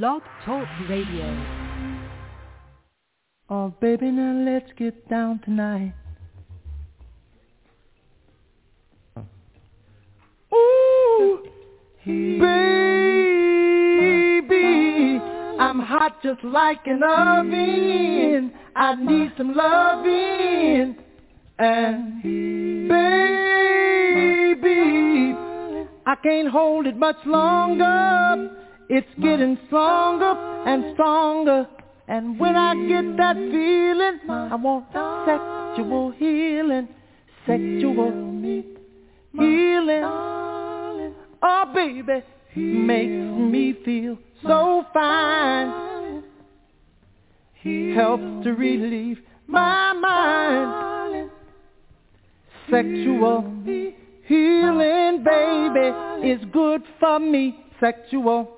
Blog Talk Radio. Oh, baby, now let's get down tonight. Ooh, baby, I'm hot just like an oven. I need some loving. And baby, I can't hold it much longer. It's getting stronger and stronger. And when I get that feeling, I want sexual healing, sexual healing. Oh, baby, makes me feel so fine. He helps to relieve my mind. Sexual healing, baby, is good for me. Sexual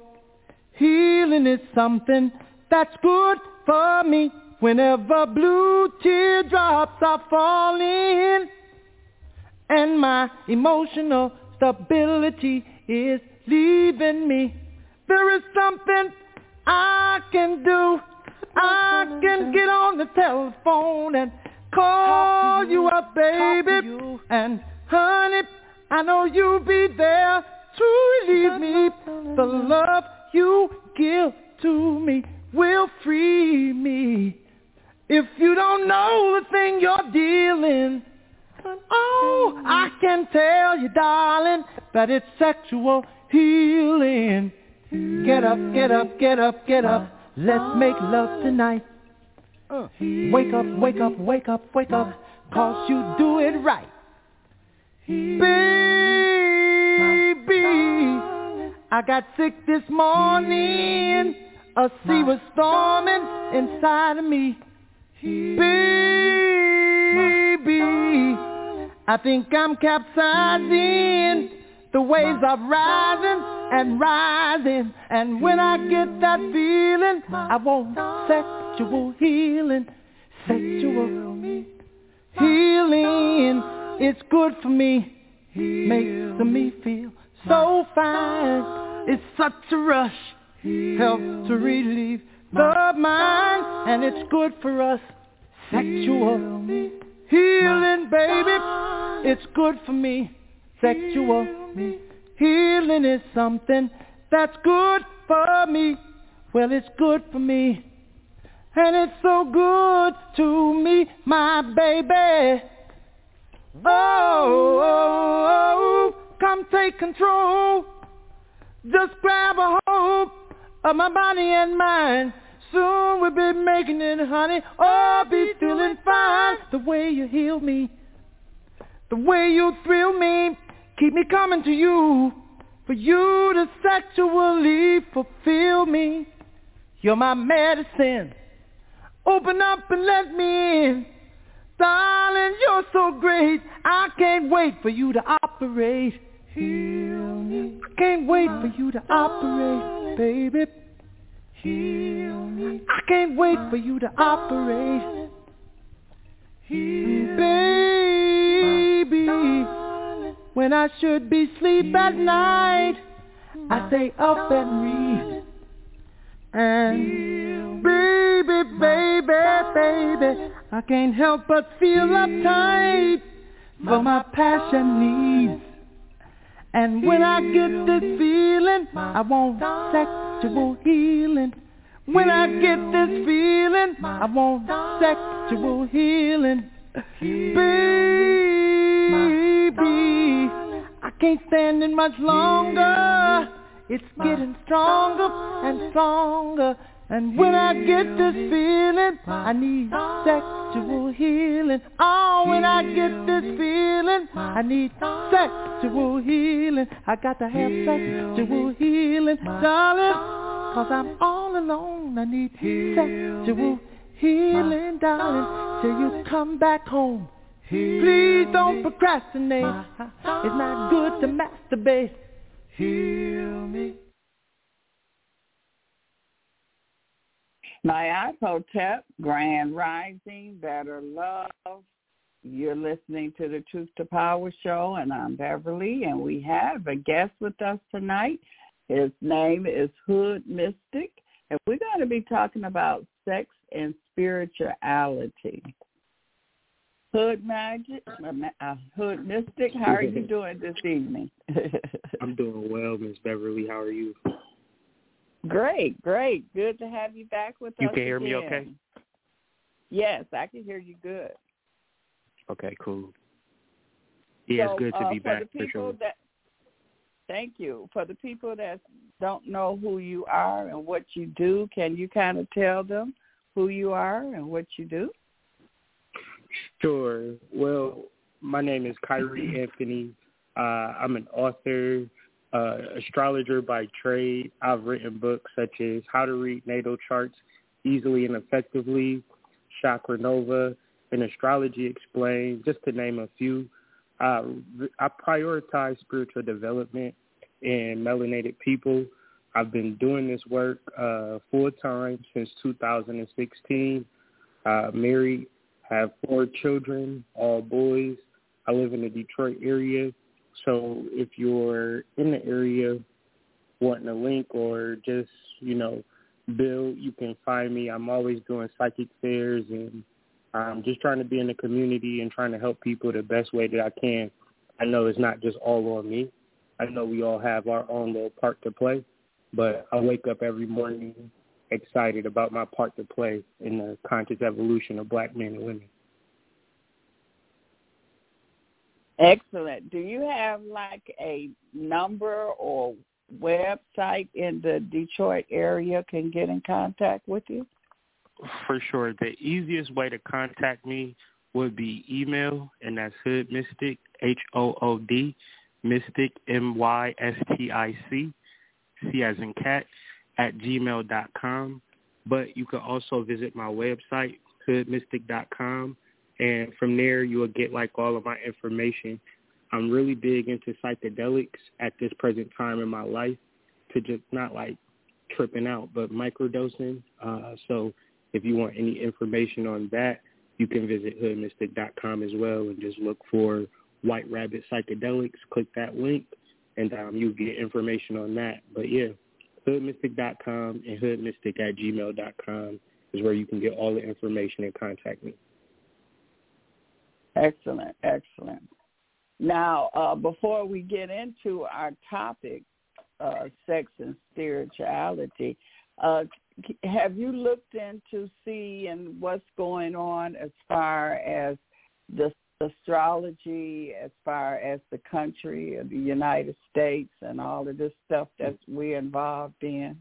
healing is something that's good for me. Whenever blue teardrops are falling and my emotional stability is leaving me, there is something I can do. I can get on the telephone and call you up, baby. And honey, I know you'll be there to relieve me. The love you give to me will free me. If you don't know the thing you're dealing, oh, I can tell you, darling, that it's sexual healing. Get up, get up, get up, get up. Let's make love tonight. Wake up, wake up, wake up, wake up, cause you do it right. Baby, I got sick this morning. A sea was storming inside of me. Baby, I think I'm capsizing. The waves are rising and rising. And when I get that feeling, I want sexual healing. Sexual healing. It's good for me. Makes me feel so fine. It's such a rush. Helps to relieve the mind. And it's good for us. Sexual healing, baby. It's good for me. Sexual healing is something that's good for me. Well, it's good for me. And it's so good to me, my baby. Oh, oh, oh, oh. Come take control. Just grab a hold of my body and mind. Soon we'll be making it, honey. Oh, be feeling fine. The way you heal me, the way you thrill me, keep me coming to you. For you to sexually fulfill me. You're my medicine. Open up and let me in. Darling, you're so great. I can't wait for you to operate. Heal me. I can't wait for you to operate, baby. Heal me. I can't wait for you to operate. Baby, when I should be asleep at night, I stay up and read. And baby, baby, baby, I can't help but feel uptight for my passion needs. And when I get this feeling, I want sexual healing. When I get this feeling, I want sexual healing. Baby, I can't stand it much longer. It's getting stronger and stronger. And when I get this feeling, I need sexual healing. Oh, when I get this feeling, I need sexual healing. I got to have sexual healing, darling. Cause I'm all alone. I need sexual healing, darling. Till you come back home. Please don't procrastinate. It's not good to masturbate. Heal me. My iPhotep, Grand Rising, Better Love. You're listening to the Truth to Power show, and I'm Beverly, and we have a guest with us tonight. His name is Hood Mystic, and we're going to be talking about sex and spirituality. Hood Magic, uh, Hood Mystic, how are you doing this evening? I'm doing well, Miss Beverly. How are you? Great, great. Good to have you back with you us. You can hear again. me okay? Yes, I can hear you good. Okay, cool. Yeah, so, it's good to uh, be back for, the people sure. That, thank you. For the people that don't know who you are and what you do, can you kind of tell them who you are and what you do? Sure. Well, my name is Kyree Anthony. Uh, I'm an author, uh, astrologer by trade. I've written books such as How to Read Natal Charts Easily and Effectively, Chakra Nova, and Astrology Explained, just to name a few. Uh, I prioritize spiritual development in melanated people. I've been doing this work uh, full time since 2016. Uh, married, have four children, all boys. I live in the Detroit area. So if you're in the area wanting a link or just, you know, build, you can find me. I'm always doing psychic fairs and I'm just trying to be in the community and trying to help people the best way that I can. I know it's not just all on me. I know we all have our own little part to play, but I wake up every morning excited about my part to play in the conscious evolution of black men and women. Excellent. Do you have like a number or website in the Detroit area can get in contact with you? For sure. The easiest way to contact me would be email, and that's Hood Mystic, H-O-O-D, Mystic, M-Y-S-T-I-C, C as in cat, at gmail dot com. But you can also visit my website, hoodmystic.com, and from there you will get like all of my information. I'm really big into psychedelics at this present time in my life to just not like tripping out, but microdosing. Uh, so if you want any information on that, you can visit hoodmystic.com as well and just look for White Rabbit Psychedelics. Click that link, and um, you'll get information on that. But yeah, hoodmystic.com and hoodmystic at gmail.com is where you can get all the information and contact me. Excellent, excellent. Now, uh, before we get into our topic, uh, sex and spirituality, uh, have you looked into seeing what's going on as far as the astrology, as far as the country of the United States and all of this stuff that we're involved in?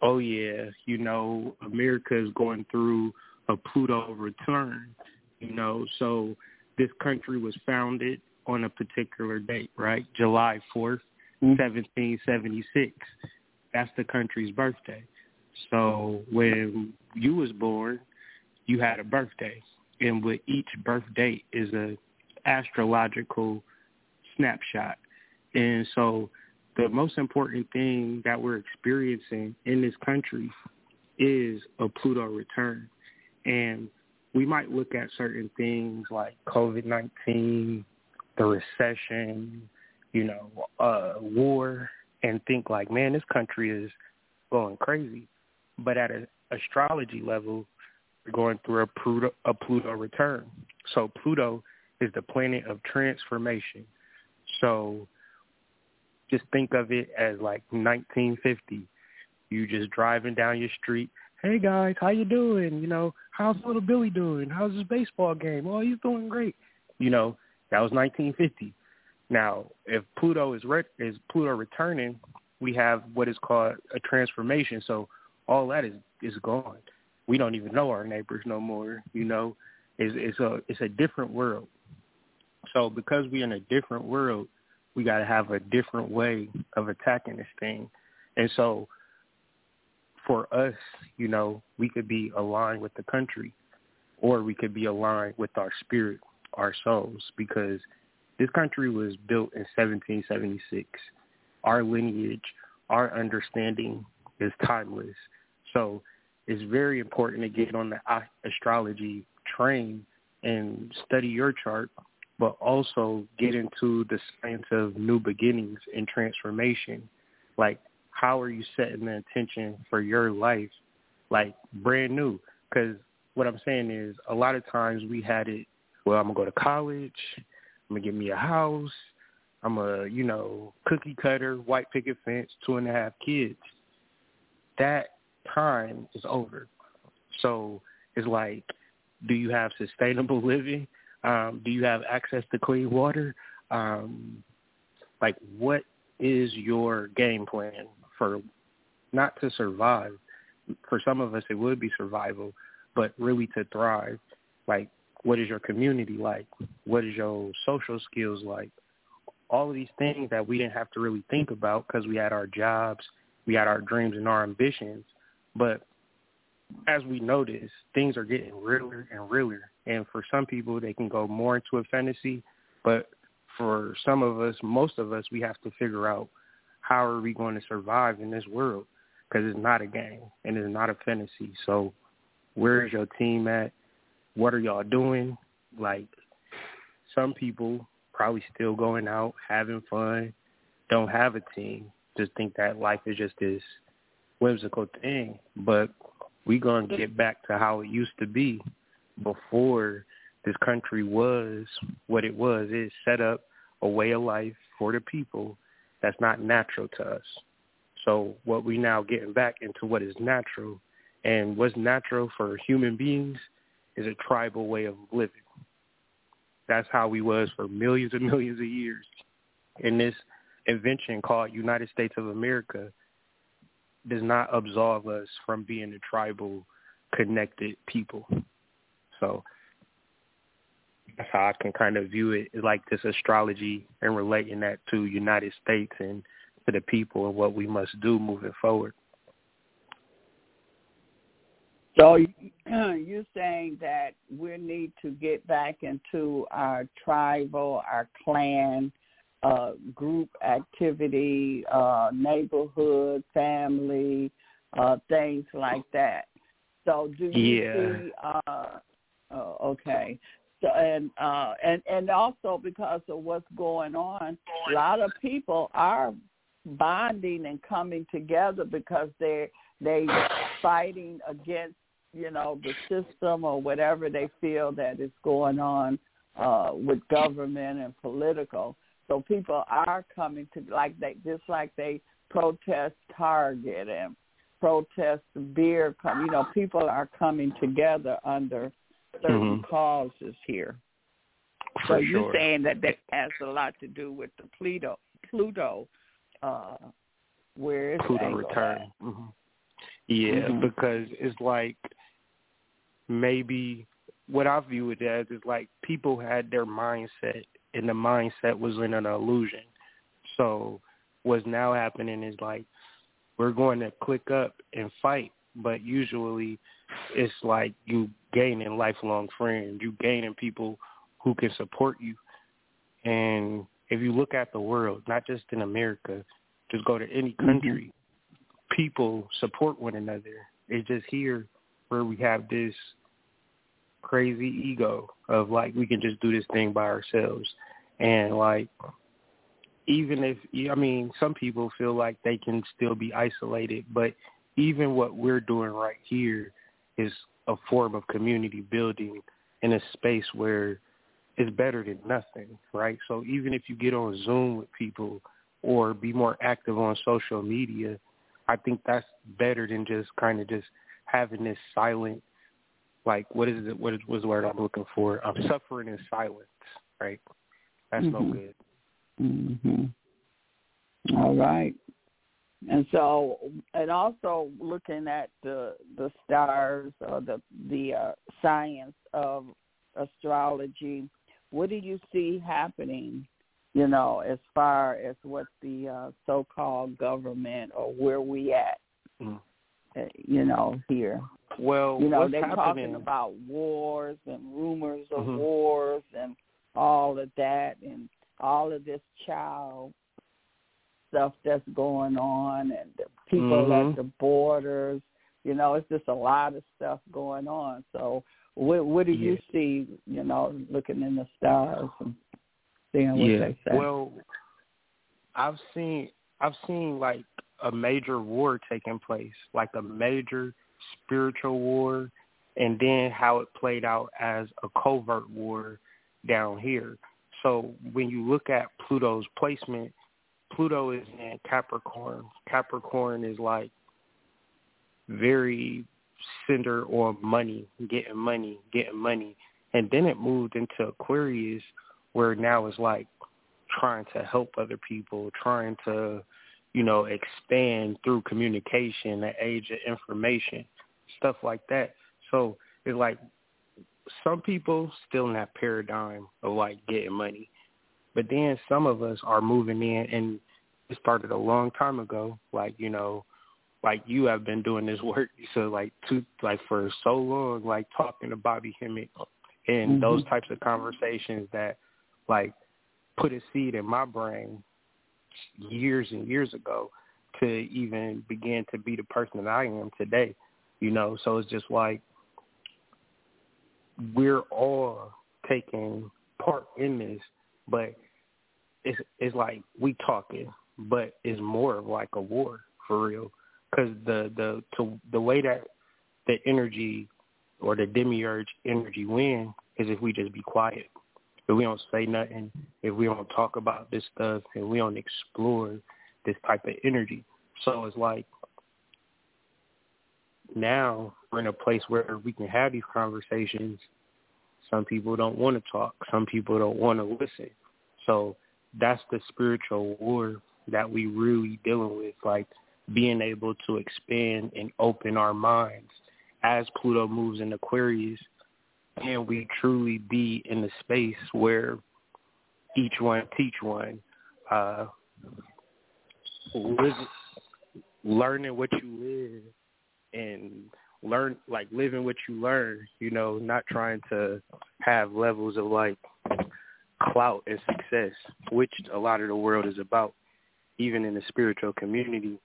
Oh yeah, you know, America is going through a Pluto return, you know, so this country was founded on a particular date, right? July 4th, mm-hmm. 1776. That's the country's birthday. So when you was born, you had a birthday, and with each birth date is a astrological snapshot. And so the most important thing that we're experiencing in this country is a Pluto return. And we might look at certain things like COVID-19, the recession, you know, uh, war, and think like, man, this country is going crazy. But at an astrology level, we're going through a Pluto, a Pluto return. So Pluto is the planet of transformation. So just think of it as like 1950. You just driving down your street. Hey guys, how you doing? You know, how's little Billy doing? How's his baseball game? Oh, he's doing great. You know, that was 1950. Now, if Pluto is re- is Pluto returning, we have what is called a transformation. So all that is is gone. We don't even know our neighbors no more. You know, it's it's a it's a different world. So because we're in a different world, we got to have a different way of attacking this thing. And so for us, you know, we could be aligned with the country or we could be aligned with our spirit, our souls, because this country was built in 1776. Our lineage, our understanding is timeless. So it's very important to get on the astrology train and study your chart, but also get into the science of new beginnings and transformation. Like how are you setting the intention for your life, like brand new? Because what I'm saying is, a lot of times we had it. Well, I'm gonna go to college. I'm gonna get me a house. I'm a, you know, cookie cutter, white picket fence, two and a half kids. That time is over. So it's like, do you have sustainable living? Um, do you have access to clean water? Um, like, what is your game plan for not to survive? For some of us, it would be survival, but really to thrive. Like, what is your community like? What is your social skills like? All of these things that we didn't have to really think about because we had our jobs, we had our dreams and our ambitions. But as we notice, things are getting realer and realer. And for some people, they can go more into a fantasy. But for some of us, most of us, we have to figure out how are we going to survive in this world because it's not a game and it's not a fantasy. So where is your team at? What are y'all doing? Like some people probably still going out, having fun, don't have a team, just think that life is just this whimsical thing. But we gonna get back to how it used to be before this country was what it was. It set up a way of life for the people that's not natural to us. So what we now getting back into what is natural and what's natural for human beings is a tribal way of living. That's how we was for millions and millions of years. And this invention called United States of America does not absolve us from being a tribal connected people. So that's how I can kind of view it like this astrology and relating that to United States and to the people and what we must do moving forward. So you're saying that we need to get back into our tribal, our clan, uh, group activity, uh, neighborhood, family, uh, things like that. So do you yeah. see? Uh, oh, okay. So and uh, and and also because of what's going on, a lot of people are bonding and coming together because they they fighting against you know the system or whatever they feel that is going on uh, with government and political. So people are coming to like they just like they protest Target and protest beer. Come, you know, people are coming together under certain mm-hmm. causes here. For so you're sure. saying that that has a lot to do with the Pluto, Pluto, uh, where it's Pluto return. Mm-hmm. Yeah, Mhm. because it's like maybe what I view it as is like people had their mindset and the mindset was in an illusion. So what's now happening is like we're going to click up and fight, but usually it's like you gaining lifelong friends, you gaining people who can support you. And if you look at the world, not just in America, just go to any country, mm-hmm. people support one another. It's just here where we have this crazy ego of like we can just do this thing by ourselves and like even if I mean some people feel like they can still be isolated but even what we're doing right here is a form of community building in a space where it's better than nothing right so even if you get on Zoom with people or be more active on social media I think that's better than just kind of just having this silent like what is it? What is was the word I'm looking for? I'm suffering in silence, right? That's mm-hmm. no good. Mhm. All right. And so, and also looking at the the stars or the the uh, science of astrology, what do you see happening? You know, as far as what the uh, so-called government or where we at, mm. uh, you know, here. Well, you know, they're happening? talking about wars and rumors of Mhm. wars and all of that and all of this child stuff that's going on and the people Mhm. at the borders. You know, it's just a lot of stuff going on. So, what what do you see? You know, looking in the stars and seeing what yeah. they say. Well, I've seen I've seen like a major war taking place, like a major spiritual war, and then how it played out as a covert war down here. So when you look at Pluto's placement, Pluto is in Capricorn. Capricorn is like very center on money, getting money, getting money. And then it moved into Aquarius where now it's like trying to help other people, trying to, you know, expand through communication, the age of information, stuff like that. So it's like some people still in that paradigm of like getting money. But then some of us are moving in and it started a long time ago, like, you know, like you have been doing this work so like two like for so long, like talking to Bobby Hemmitt and mm-hmm. those types of conversations that like put a seed in my brain years and years ago to even begin to be the person that I am today. You know, so it's just like we're all taking part in this, but it's it's like we talking, but it's more of like a war for real. Because the the to the way that the energy or the demiurge energy win is if we just be quiet if we don't say nothing, if we don't talk about this stuff, and we don't explore this type of energy. So it's like now we're in a place where we can have these conversations. Some people don't want to talk. Some people don't want to listen. So that's the spiritual war that we really dealing with, like being able to expand and open our minds as Pluto moves in Aquarius can we truly be in the space where each one teach one, uh, learning what you live and learn like living what you learn, you know, not trying to have levels of like clout and success, which a lot of the world is about, even in the spiritual community.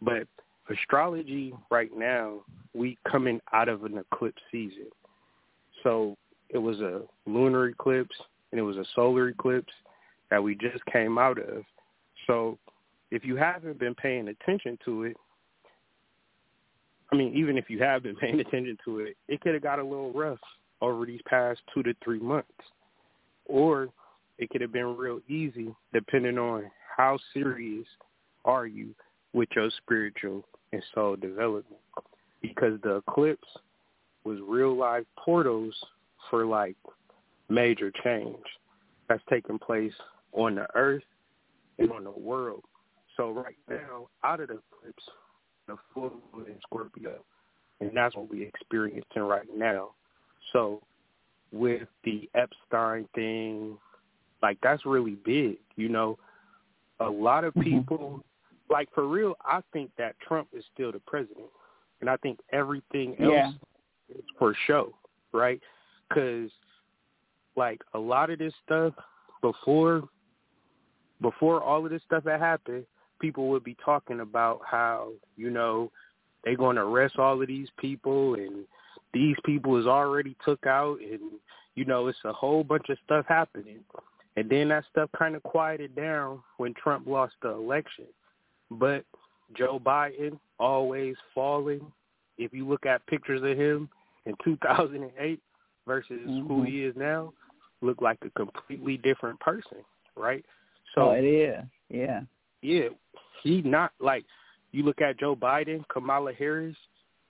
But astrology right now, we coming out of an eclipse season. So it was a lunar eclipse and it was a solar eclipse that we just came out of. So if you haven't been paying attention to it, I mean, even if you have been paying attention to it, it could have got a little rough over these past two to three months. Or it could have been real easy depending on how serious are you with your spiritual and soul development. Because the eclipse was real life portals for like major change that's taking place on the earth and on the world. So right now, out of the eclipse, the full moon in Scorpio, and that's what we're experiencing right now. So with the Epstein thing, like that's really big. You know, a lot of mm-hmm. people, mm-hmm. like for real, I think that Trump is still the president, and I think everything else yeah for show, right? Because like a lot of this stuff before before all of this stuff had happened, people would be talking about how you know they're going to arrest all of these people and these people is already took out and you know it's a whole bunch of stuff happening and then that stuff kind of quieted down when Trump lost the election but Joe Biden always falling if you look at pictures of him in 2008 versus mm-hmm. who he is now look like a completely different person, right? So oh, it is, yeah, yeah. He not like you look at Joe Biden, Kamala Harris,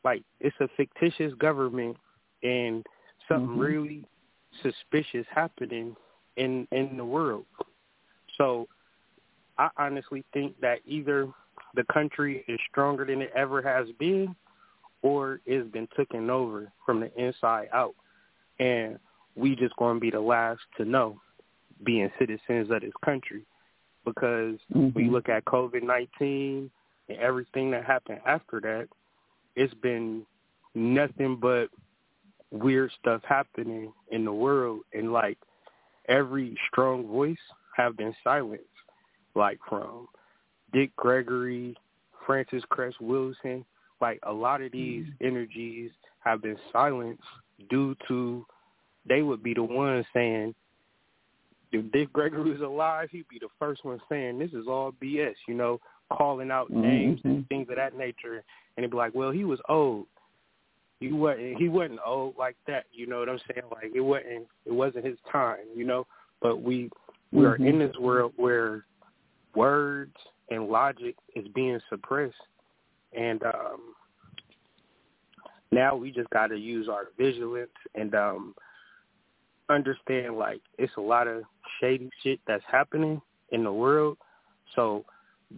like it's a fictitious government and something mm-hmm. really suspicious happening in in the world. So I honestly think that either the country is stronger than it ever has been or it's been taken over from the inside out. And we just going to be the last to know being citizens of this country because mm-hmm. when you look at COVID-19 and everything that happened after that, it's been nothing but weird stuff happening in the world and like every strong voice have been silenced like from Dick Gregory, Frances Cress Welsing, like a lot of these mm-hmm. energies have been silenced due to they would be the ones saying if Dick Gregory was alive, he'd be the first one saying this is all BS. You know, calling out mm-hmm. names and things of that nature, and he'd be like, well, he was old. He wasn't. He wasn't old like that. You know what I'm saying? Like it wasn't. It wasn't his time. You know. But we we are mm-hmm. in this world where words and logic is being suppressed, and um, now we just got to use our vigilance and um, understand like it's a lot of shady shit that's happening in the world. So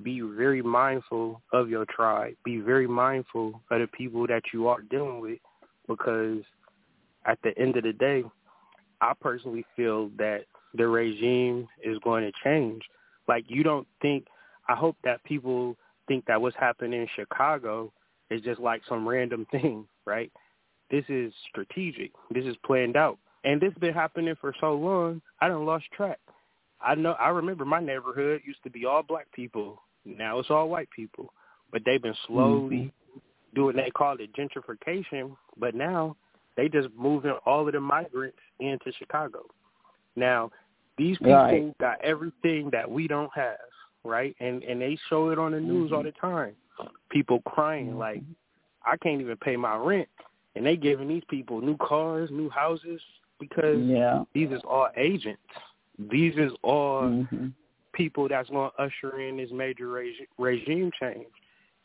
be very mindful of your tribe. Be very mindful of the people that you are dealing with because at the end of the day, I personally feel that the regime is going to change. Like you don't think I hope that people think that what's happening in Chicago is just like some random thing, right? This is strategic. This is planned out. And this been happening for so long, I don't lost track. I know I remember my neighborhood used to be all black people. Now it's all white people. But they've been slowly mm-hmm. doing they call it gentrification, but now they just moving all of the migrants into Chicago. Now, these people right. got everything that we don't have, right? And and they show it on the news mm-hmm. all the time. People crying mm-hmm. like I can't even pay my rent and they giving these people new cars, new houses because yeah. these is all agents. These is all mm-hmm. people that's going to usher in this major regi- regime change.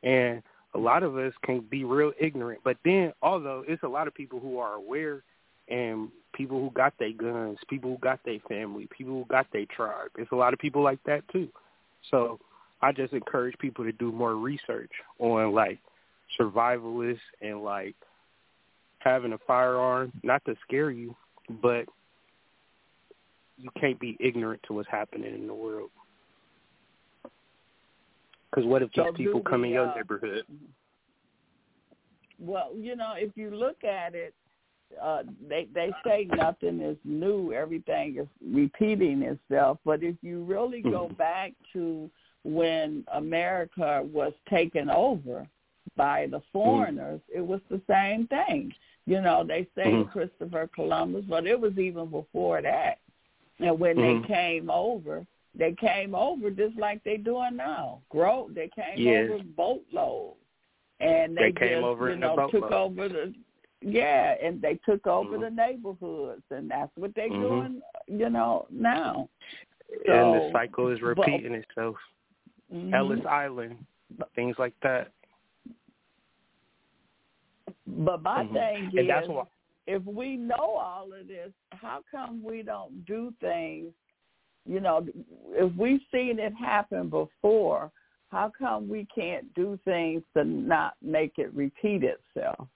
And a lot of us can be real ignorant. But then, although it's a lot of people who are aware and people who got their guns, people who got their family, people who got their tribe. It's a lot of people like that too. So I just encourage people to do more research on like survivalists and like having a firearm, not to scare you, but you can't be ignorant to what's happening in the world. Because what if these so people come we, in your uh, neighborhood? Well, you know, if you look at it, uh, they they say nothing is new; everything is repeating itself. But if you really go Mm-hmm. back to when America was taken over by the foreigners, it was the same thing. You know, they say Mhm. Christopher Columbus, but it was even before that. And when Mhm. they came over, they came over just like they're doing now. Grow, they came Yeah. over boatloads, and they, They came just, over you know, took over the. Yeah, and they took over Mhm. the neighborhoods, and that's what they're Mhm. doing. You know now. and the cycle is but- repeating itself. Mhm. Ellis Island, things like that. But my Mhm. thing And is, that's why if we know all of this, how come we don't do things? You know, if we've seen it happen before, how come we can't do things to not make it repeat itself?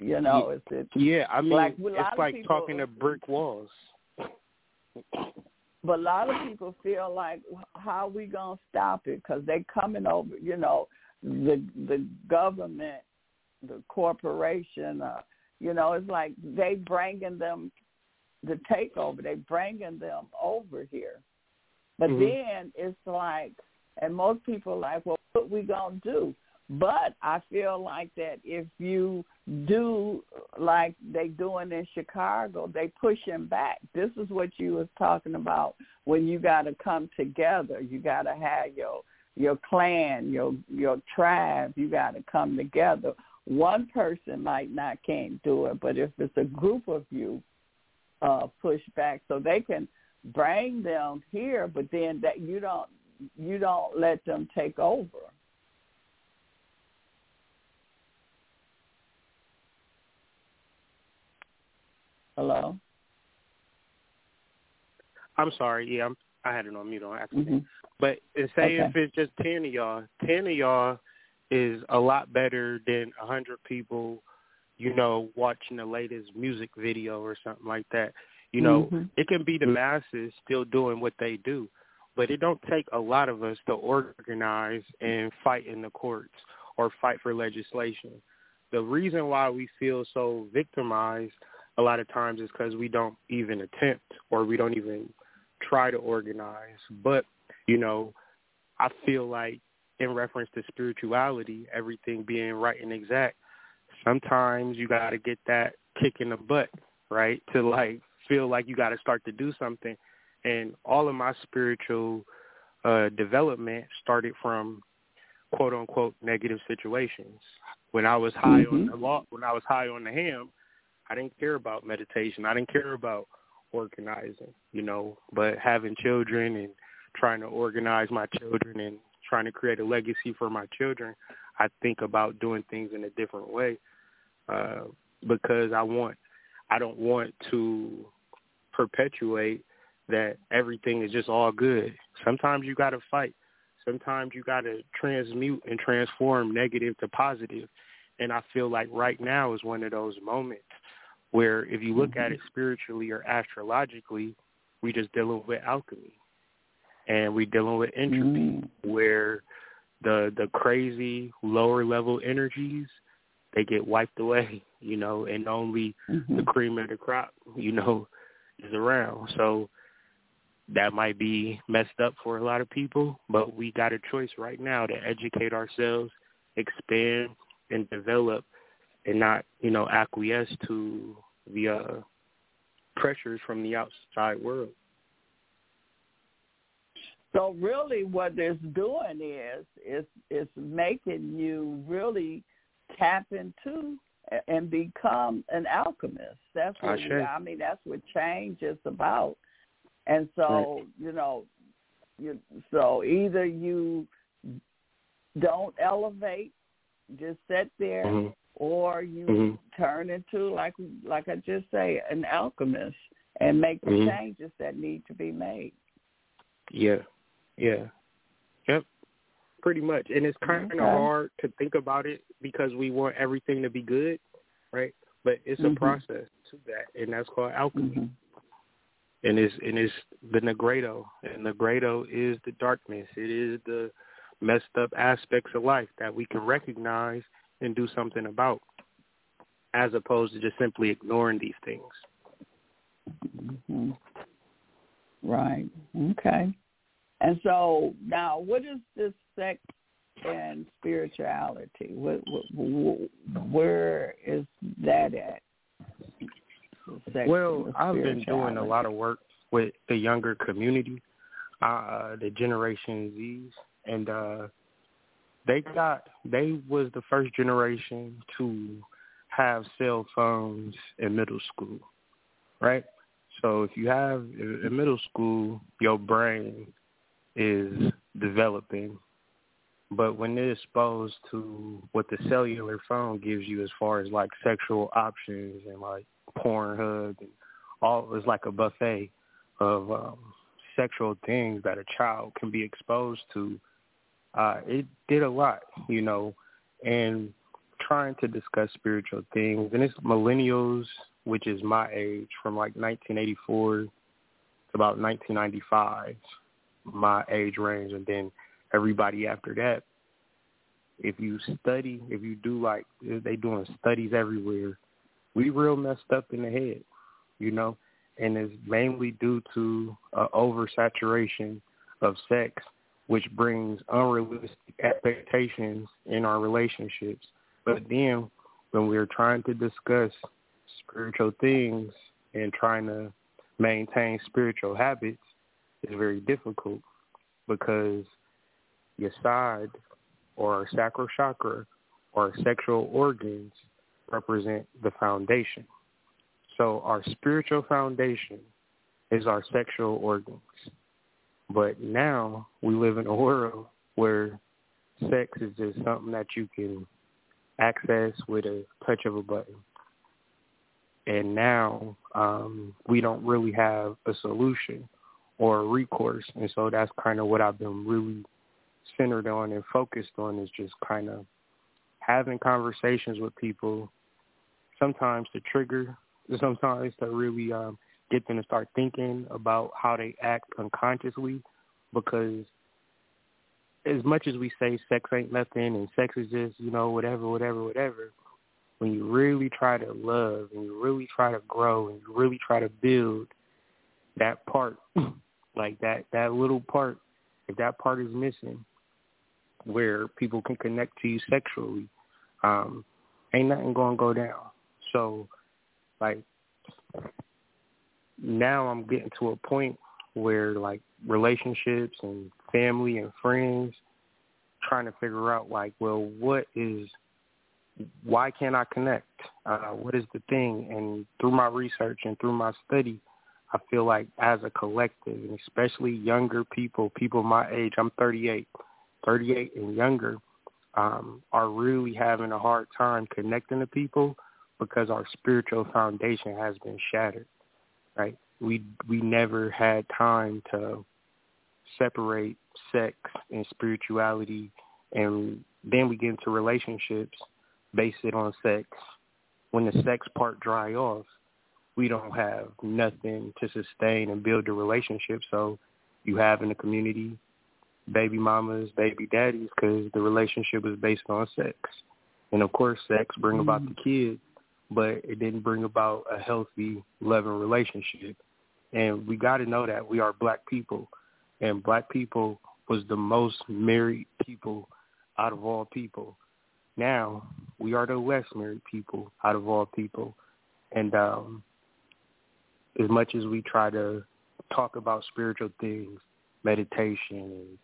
You know, it's it. Yeah, I mean, Like, it's like people- talking to brick walls. But a lot of people feel like, how are we gonna stop it? Because they coming over. You know, the the government, the corporation. Uh, you know, it's like they bringing them the takeover. They bringing them over here. But Mhm. then it's like, and most people are like, well, what we gonna do? But I feel like that if you do like they doing in Chicago, they pushing back. This is what you was talking about when you got to come together. You got to have your your clan, your your tribe. You got to come together. One person might not can't do it, but if it's a group of you, uh, push back so they can bring them here. But then that you don't you don't let them take over. Hello. I'm sorry. Yeah, I'm, I had it on mute on accident. hmm But say Okay. if it's just ten of y'all, ten of y'all is a lot better than a hundred people, you know, watching the latest music video or something like that. You know, Mhm. it can be the masses still doing what they do, but it don't take a lot of us to organize and fight in the courts or fight for legislation. The reason why we feel so victimized a lot of times is because we don't even attempt or we don't even try to organize. But, you know, I feel like in reference to spirituality, everything being right and exact, sometimes you got to get that kick in the butt, right? To like feel like you got to start to do something. And all of my spiritual uh, development started from quote unquote negative situations. When I was high mm-hmm. on the law, when I was high on the ham, I didn't care about meditation. I didn't care about organizing, you know. But having children and trying to organize my children and trying to create a legacy for my children, I think about doing things in a different way uh, because I want, I don't want to perpetuate that everything is just all good. Sometimes you got to fight. Sometimes you got to transmute and transform negative to positive. And I feel like right now is one of those moments where if you look mm-hmm. at it spiritually or astrologically, we just dealing with alchemy. And we dealing with entropy mm-hmm. where the the crazy lower level energies they get wiped away, you know, and only mm-hmm. the cream of the crop, you know, is around. So that might be messed up for a lot of people, but we got a choice right now to educate ourselves, expand, and develop, and not, you know, acquiesce to the uh, pressures from the outside world. So really, what it's doing is is is making you really tap into and become an alchemist. That's what I, I mean. That's what change is about. And so, right. you know, you so either you don't elevate, just sit there, mm-hmm. or you mm-hmm. turn into like like I just say, an alchemist and make the mm-hmm. changes that need to be made. Yeah, yeah, yep, pretty much. And it's kind of okay. hard to think about it because we want everything to be good, right? But it's a mm-hmm. process to that, and that's called alchemy. Mm-hmm and it's and it's the Nigredo, and nigredo is the darkness. It is the messed up aspects of life that we can recognize and do something about, as opposed to just simply ignoring these things. Mm-hmm. Right. Okay. And so now, what is this sex and spirituality? What, what, where is that at? well, I've been doing a lot of work with the younger community, uh, the Generation Z's, and uh, they got they was the first generation to have cell phones in middle school, right? So if you have in middle school, your brain is developing, but when they're exposed to what the cellular phone gives you as far as like sexual options and like Pornhub and all is like a buffet of um, sexual things that a child can be exposed to. Uh, it did a lot, you know, and trying to discuss spiritual things. And it's millennials, which is my age, from like 1984 to about 1995, my age range, and then everybody after that. If you study, if you do like they doing studies everywhere we real messed up in the head, you know, and it's mainly due to uh, oversaturation of sex, which brings unrealistic expectations in our relationships. But then when we're trying to discuss spiritual things and trying to maintain spiritual habits, it's very difficult because your side or sacral chakra or sexual organs represent the foundation. So our spiritual foundation is our sexual organs. But now we live in a world where sex is just something that you can access with a touch of a button. And now um, we don't really have a solution or a recourse. And so that's kind of what I've been really centered on and focused on is just kind of having conversations with people sometimes to trigger, sometimes to really um, get them to start thinking about how they act unconsciously because as much as we say sex ain't nothing and sex is just, you know, whatever, whatever, whatever, when you really try to love and you really try to grow and you really try to build that part, like that, that little part, if that part is missing, where people can connect to you sexually, um, ain't nothing gonna go down. So, like, now I'm getting to a point where like relationships and family and friends, trying to figure out like, well, what is, why can't I connect? Uh, what is the thing? And through my research and through my study, I feel like as a collective, and especially younger people, people my age, I'm 38, 38 and younger, um, are really having a hard time connecting to people because our spiritual foundation has been shattered. Right? We we never had time to separate sex and spirituality, and then we get into relationships, based on sex. When the sex part dry off, we don't have nothing to sustain and build a relationship. So you have in the community baby mamas, baby daddies, because the relationship is based on sex. And of course, sex bring mm-hmm. about the kids, but it didn't bring about a healthy, loving relationship. And we got to know that we are black people, and black people was the most married people out of all people. Now we are the less married people out of all people, and um, as much as we try to talk about spiritual things, meditation and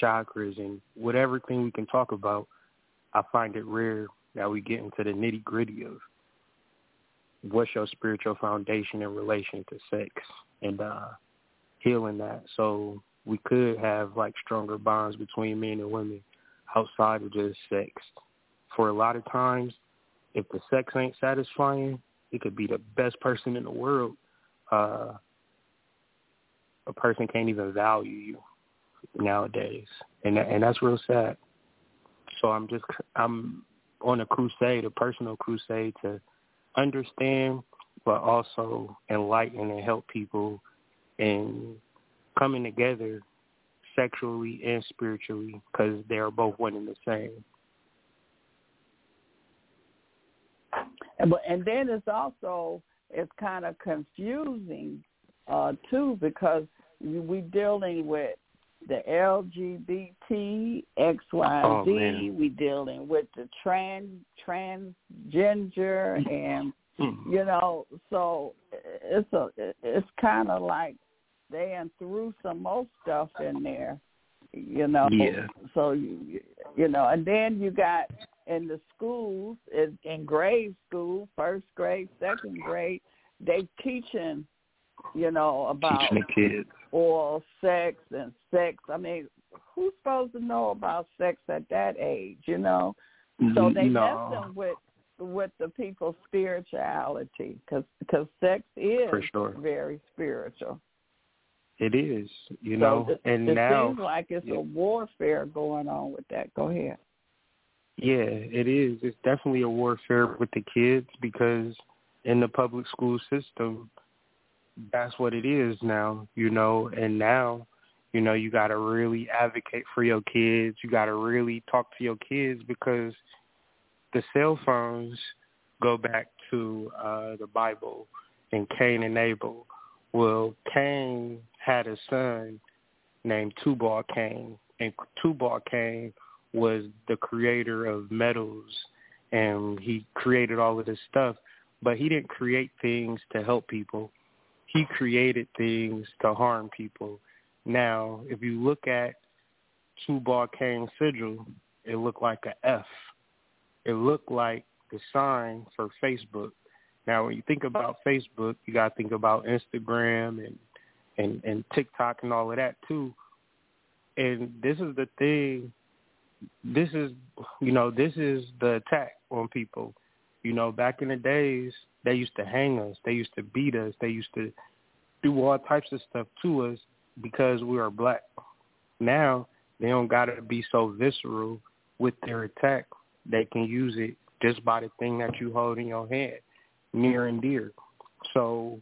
chakras and whatever thing we can talk about, I find it rare that we get into the nitty gritty of what's your spiritual foundation in relation to sex and uh healing that. So we could have like stronger bonds between men and women outside of just sex. For a lot of times, if the sex ain't satisfying, it could be the best person in the world uh, a person can't even value you nowadays, and and that's real sad. So I'm just I'm on a crusade, a personal crusade to understand, but also enlighten and help people in coming together sexually and spiritually because they are both one and the same. And, and then it's also it's kind of confusing uh, too because we're dealing with the LGBT, XYZ. Oh, we dealing with the trans transgender, and mm-hmm. you know, so it's a it's kind of like they threw some more stuff in there, you know. Yeah. So you you know, and then you got in the schools, in, in grade school, first grade, second grade, they teaching, you know, about teaching the kids oral sex and sex. I mean, who's supposed to know about sex at that age, you know? So they no. messing with with the people's spirituality because because sex is sure. very spiritual. It is, you so know, it, and it now seems like it's yeah. a warfare going on with that. Go ahead. Yeah, it is. It's definitely a warfare with the kids because in the public school system, that's what it is now, you know, and now, you know, you got to really advocate for your kids. You got to really talk to your kids because the cell phones go back to uh the Bible and Cain and Abel. Well, Cain had a son named Tubal Cain, and Tubal Cain was the creator of metals and he created all of this stuff, but he didn't create things to help people. He created things to harm people. Now, if you look at Tubal Cain's sigil, it looked like a F. It looked like the sign for Facebook. Now, when you think about Facebook, you got to think about Instagram and and and TikTok and all of that too. And this is the thing this is you know this is the attack on people. You know back in the days they used to hang us. They used to beat us. They used to do all types of stuff to us because we are black. Now they don't got to be so visceral with their attack. They can use it just by the thing that you hold in your hand near and dear. So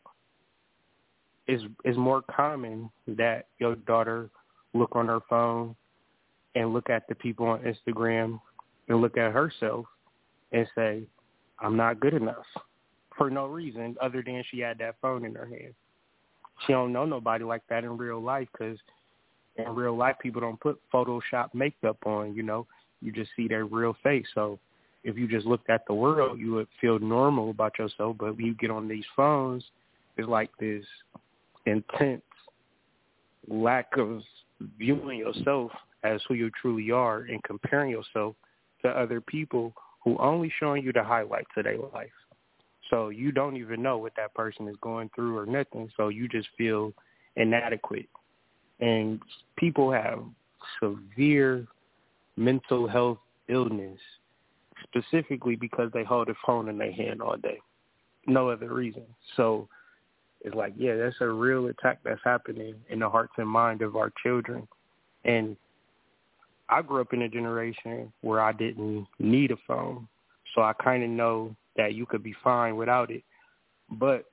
it's it's more common that your daughter look on her phone and look at the people on Instagram and look at herself and say, I'm not good enough for no reason other than she had that phone in her hand. She don't know nobody like that in real life because in real life people don't put Photoshop makeup on, you know. You just see their real face. So if you just looked at the world, you would feel normal about yourself. But when you get on these phones, it's like this intense lack of viewing yourself as who you truly are and comparing yourself to other people who only showing you the highlights of their life. So you don't even know what that person is going through or nothing. So you just feel inadequate. And people have severe mental health illness specifically because they hold a phone in their hand all day. No other reason. So it's like, yeah, that's a real attack that's happening in the hearts and mind of our children. And I grew up in a generation where I didn't need a phone. So I kind of know that you could be fine without it. But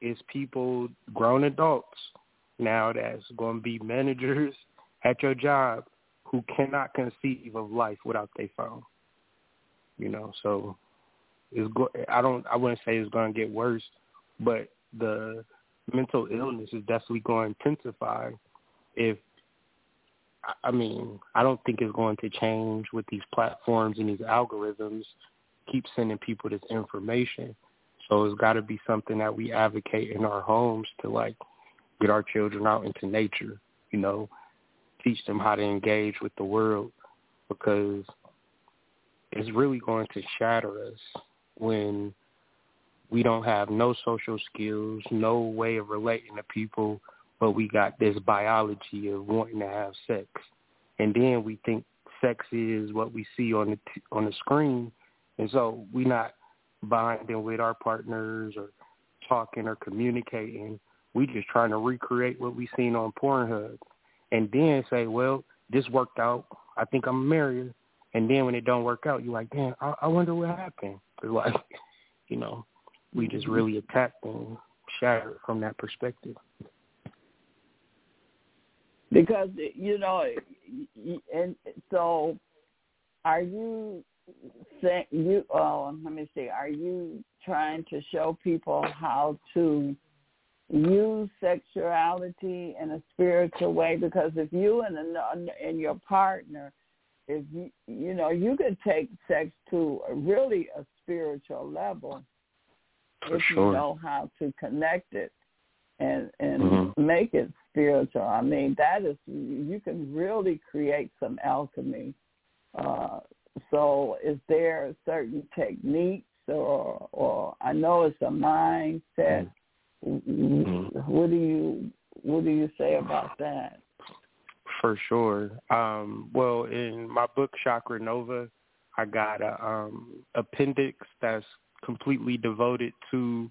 it's people, grown adults now that's going to be managers at your job who cannot conceive of life without their phone. You know, so it's go- I don't I wouldn't say it's going to get worse, but the mental illness is definitely going to intensify if I mean, I don't think it's going to change with these platforms and these algorithms keep sending people this information. So it's got to be something that we advocate in our homes to like get our children out into nature, you know, teach them how to engage with the world because it's really going to shatter us when we don't have no social skills, no way of relating to people, but we got this biology of wanting to have sex. And then we think sex is what we see on the t- on the screen, and so we're not bonding with our partners or talking or communicating. We just trying to recreate what we seen on Pornhub, and then say, "Well, this worked out. I think I'm married." And then when it don't work out, you're like, "Damn, I, I wonder what happened." It's like, you know, we just mm-hmm. really attacked and shattered from that perspective. Because you know, and so are you saying you? Oh, let me see. Are you trying to show people how to use sexuality in a spiritual way? Because if you and and your partner, if you you know, you could take sex to a really a spiritual level For if sure. you know how to connect it and and mm-hmm. make it spiritual. I mean, that is you can really create some alchemy. Uh, so, is there certain techniques, or or I know it's a mindset. Mm-hmm. What do you what do you say about that? For sure. Um, well, in my book Chakra Nova, I got a um, appendix that's completely devoted to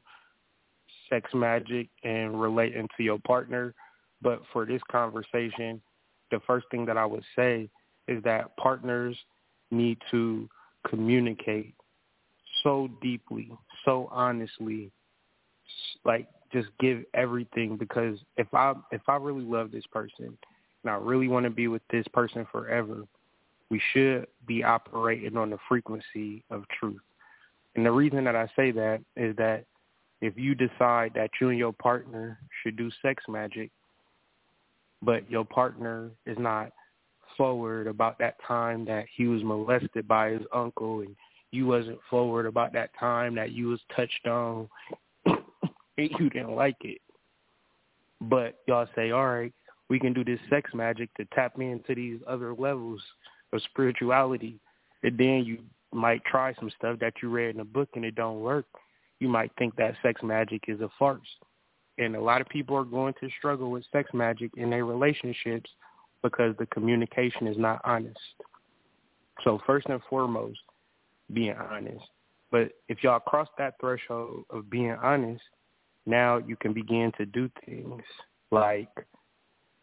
sex magic and relating to your partner. But for this conversation, the first thing that I would say is that partners need to communicate so deeply, so honestly, like just give everything because if I if I really love this person and I really want to be with this person forever, we should be operating on the frequency of truth. And the reason that I say that is that if you decide that you and your partner should do sex magic, but your partner is not forward about that time that he was molested by his uncle and you wasn't forward about that time that you was touched on and you didn't like it. But y'all say, all right, we can do this sex magic to tap into these other levels of spirituality. And then you might try some stuff that you read in a book and it don't work. You might think that sex magic is a farce. And a lot of people are going to struggle with sex magic in their relationships because the communication is not honest. So first and foremost, being honest. But if y'all cross that threshold of being honest, now you can begin to do things like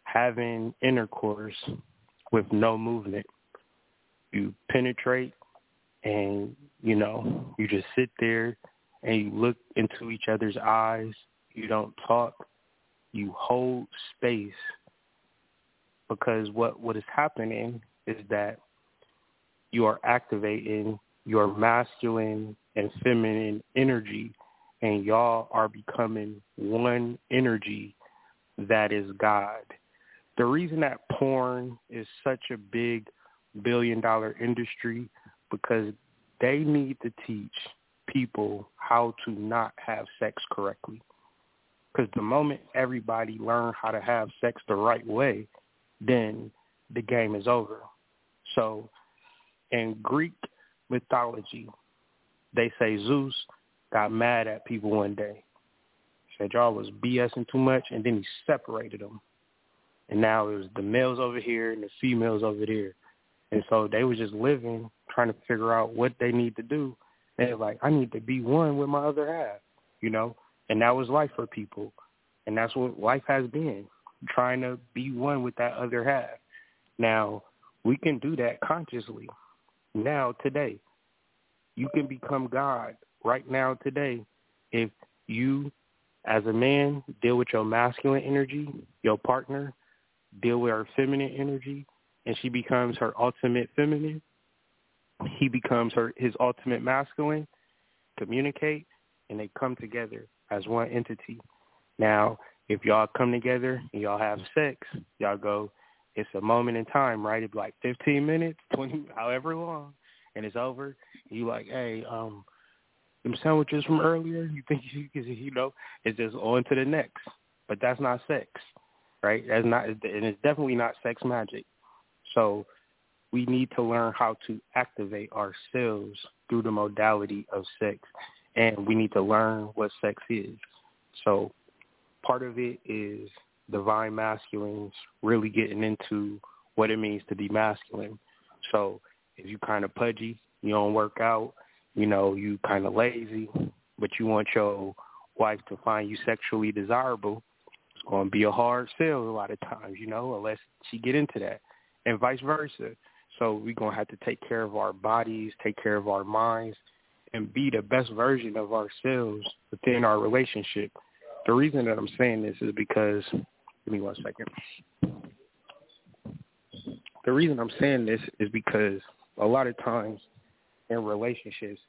having intercourse with no movement. You penetrate and, you know, you just sit there and you look into each other's eyes. You don't talk. You hold space because what, what is happening is that you are activating your masculine and feminine energy and y'all are becoming one energy that is God. The reason that porn is such a big billion dollar industry because they need to teach people how to not have sex correctly. Because the moment everybody learn how to have sex the right way, then the game is over. So in Greek mythology, they say Zeus got mad at people one day. Said y'all was BSing too much, and then he separated them. And now it was the males over here and the females over there. And so they was just living, trying to figure out what they need to do. And like, I need to be one with my other half, you know? And that was life for people. And that's what life has been, trying to be one with that other half. Now, we can do that consciously. Now, today, you can become God right now, today, if you, as a man, deal with your masculine energy, your partner, deal with her feminine energy, and she becomes her ultimate feminine. He becomes her his ultimate masculine. Communicate, and they come together as one entity. Now, if y'all come together and y'all have sex, y'all go. It's a moment in time, right? It's like 15 minutes, 20, however long, and it's over. You like, hey, um, them sandwiches from earlier. You think you, you know, it's just on to the next. But that's not sex right? That's not, and it's definitely not sex magic. So we need to learn how to activate ourselves through the modality of sex, and we need to learn what sex is. So part of it is divine masculines really getting into what it means to be masculine. So if you kind of pudgy, you don't work out, you know, you kind of lazy, but you want your wife to find you sexually desirable, it's going to be a hard sell a lot of times, you know, unless she get into that, and vice versa. So we're going to have to take care of our bodies, take care of our minds, and be the best version of ourselves within our relationship. The reason that I'm saying this is because, give me one second. The reason I'm saying this is because a lot of times in relationships,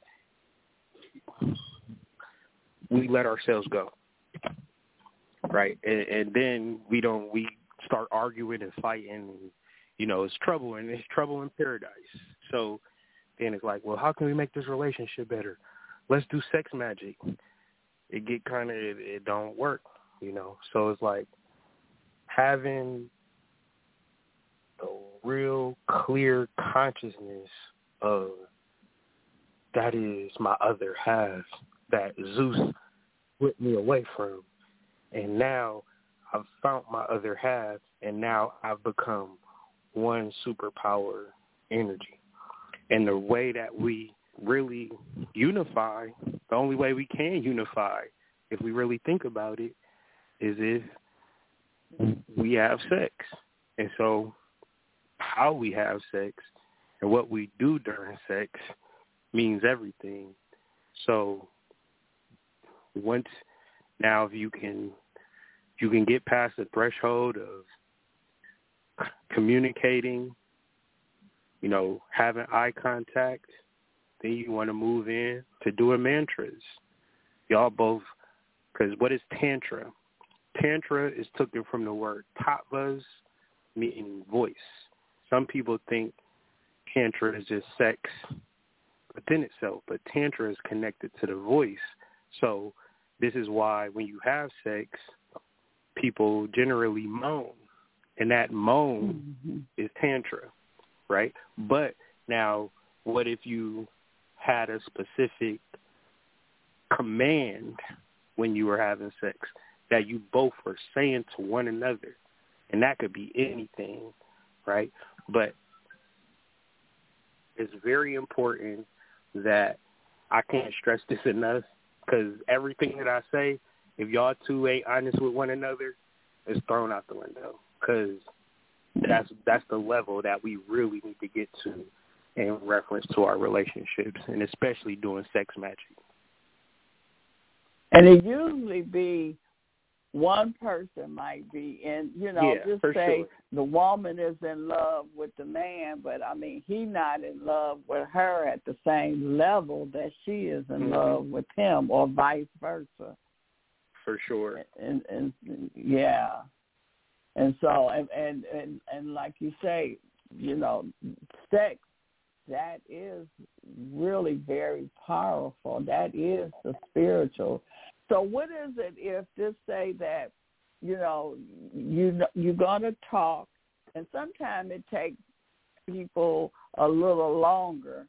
we let ourselves go right? And, and then we don't we start arguing and fighting. And, you know, it's trouble and it's trouble in paradise. So then it's like, well, how can we make this relationship better? Let's do sex magic. It get kind of it, it don't work, you know. So it's like having a real clear consciousness of that is my other half that Zeus whipped me away from and now I've found my other half, and now I've become one superpower energy. And the way that we really unify, the only way we can unify, if we really think about it, is if we have sex. And so how we have sex and what we do during sex means everything. So once now if you can you can get past the threshold of communicating, you know, having eye contact, then you want to move in to doing mantras. Y'all both, because what is tantra? Tantra is taken from the word tattvas, meaning voice. Some people think tantra is just sex within itself, but tantra is connected to the voice. So this is why when you have sex, people generally moan, and that moan mm-hmm. is tantra, right? But now, what if you had a specific command when you were having sex that you both were saying to one another, and that could be anything, right? But it's very important that I can't stress this enough because everything that I say if y'all two ain't honest with one another, it's thrown out the window because that's that's the level that we really need to get to in reference to our relationships, and especially doing sex magic. And it usually be one person might be in, you know, yeah, just say sure. the woman is in love with the man, but I mean, he not in love with her at the same level that she is in mm-hmm. love with him, or vice versa for sure. And and yeah, and so and and and, and like you say, you know, sex that is really very powerful. That is the spiritual. So what is it if just say that you know you you're gonna talk and sometimes it takes people a little longer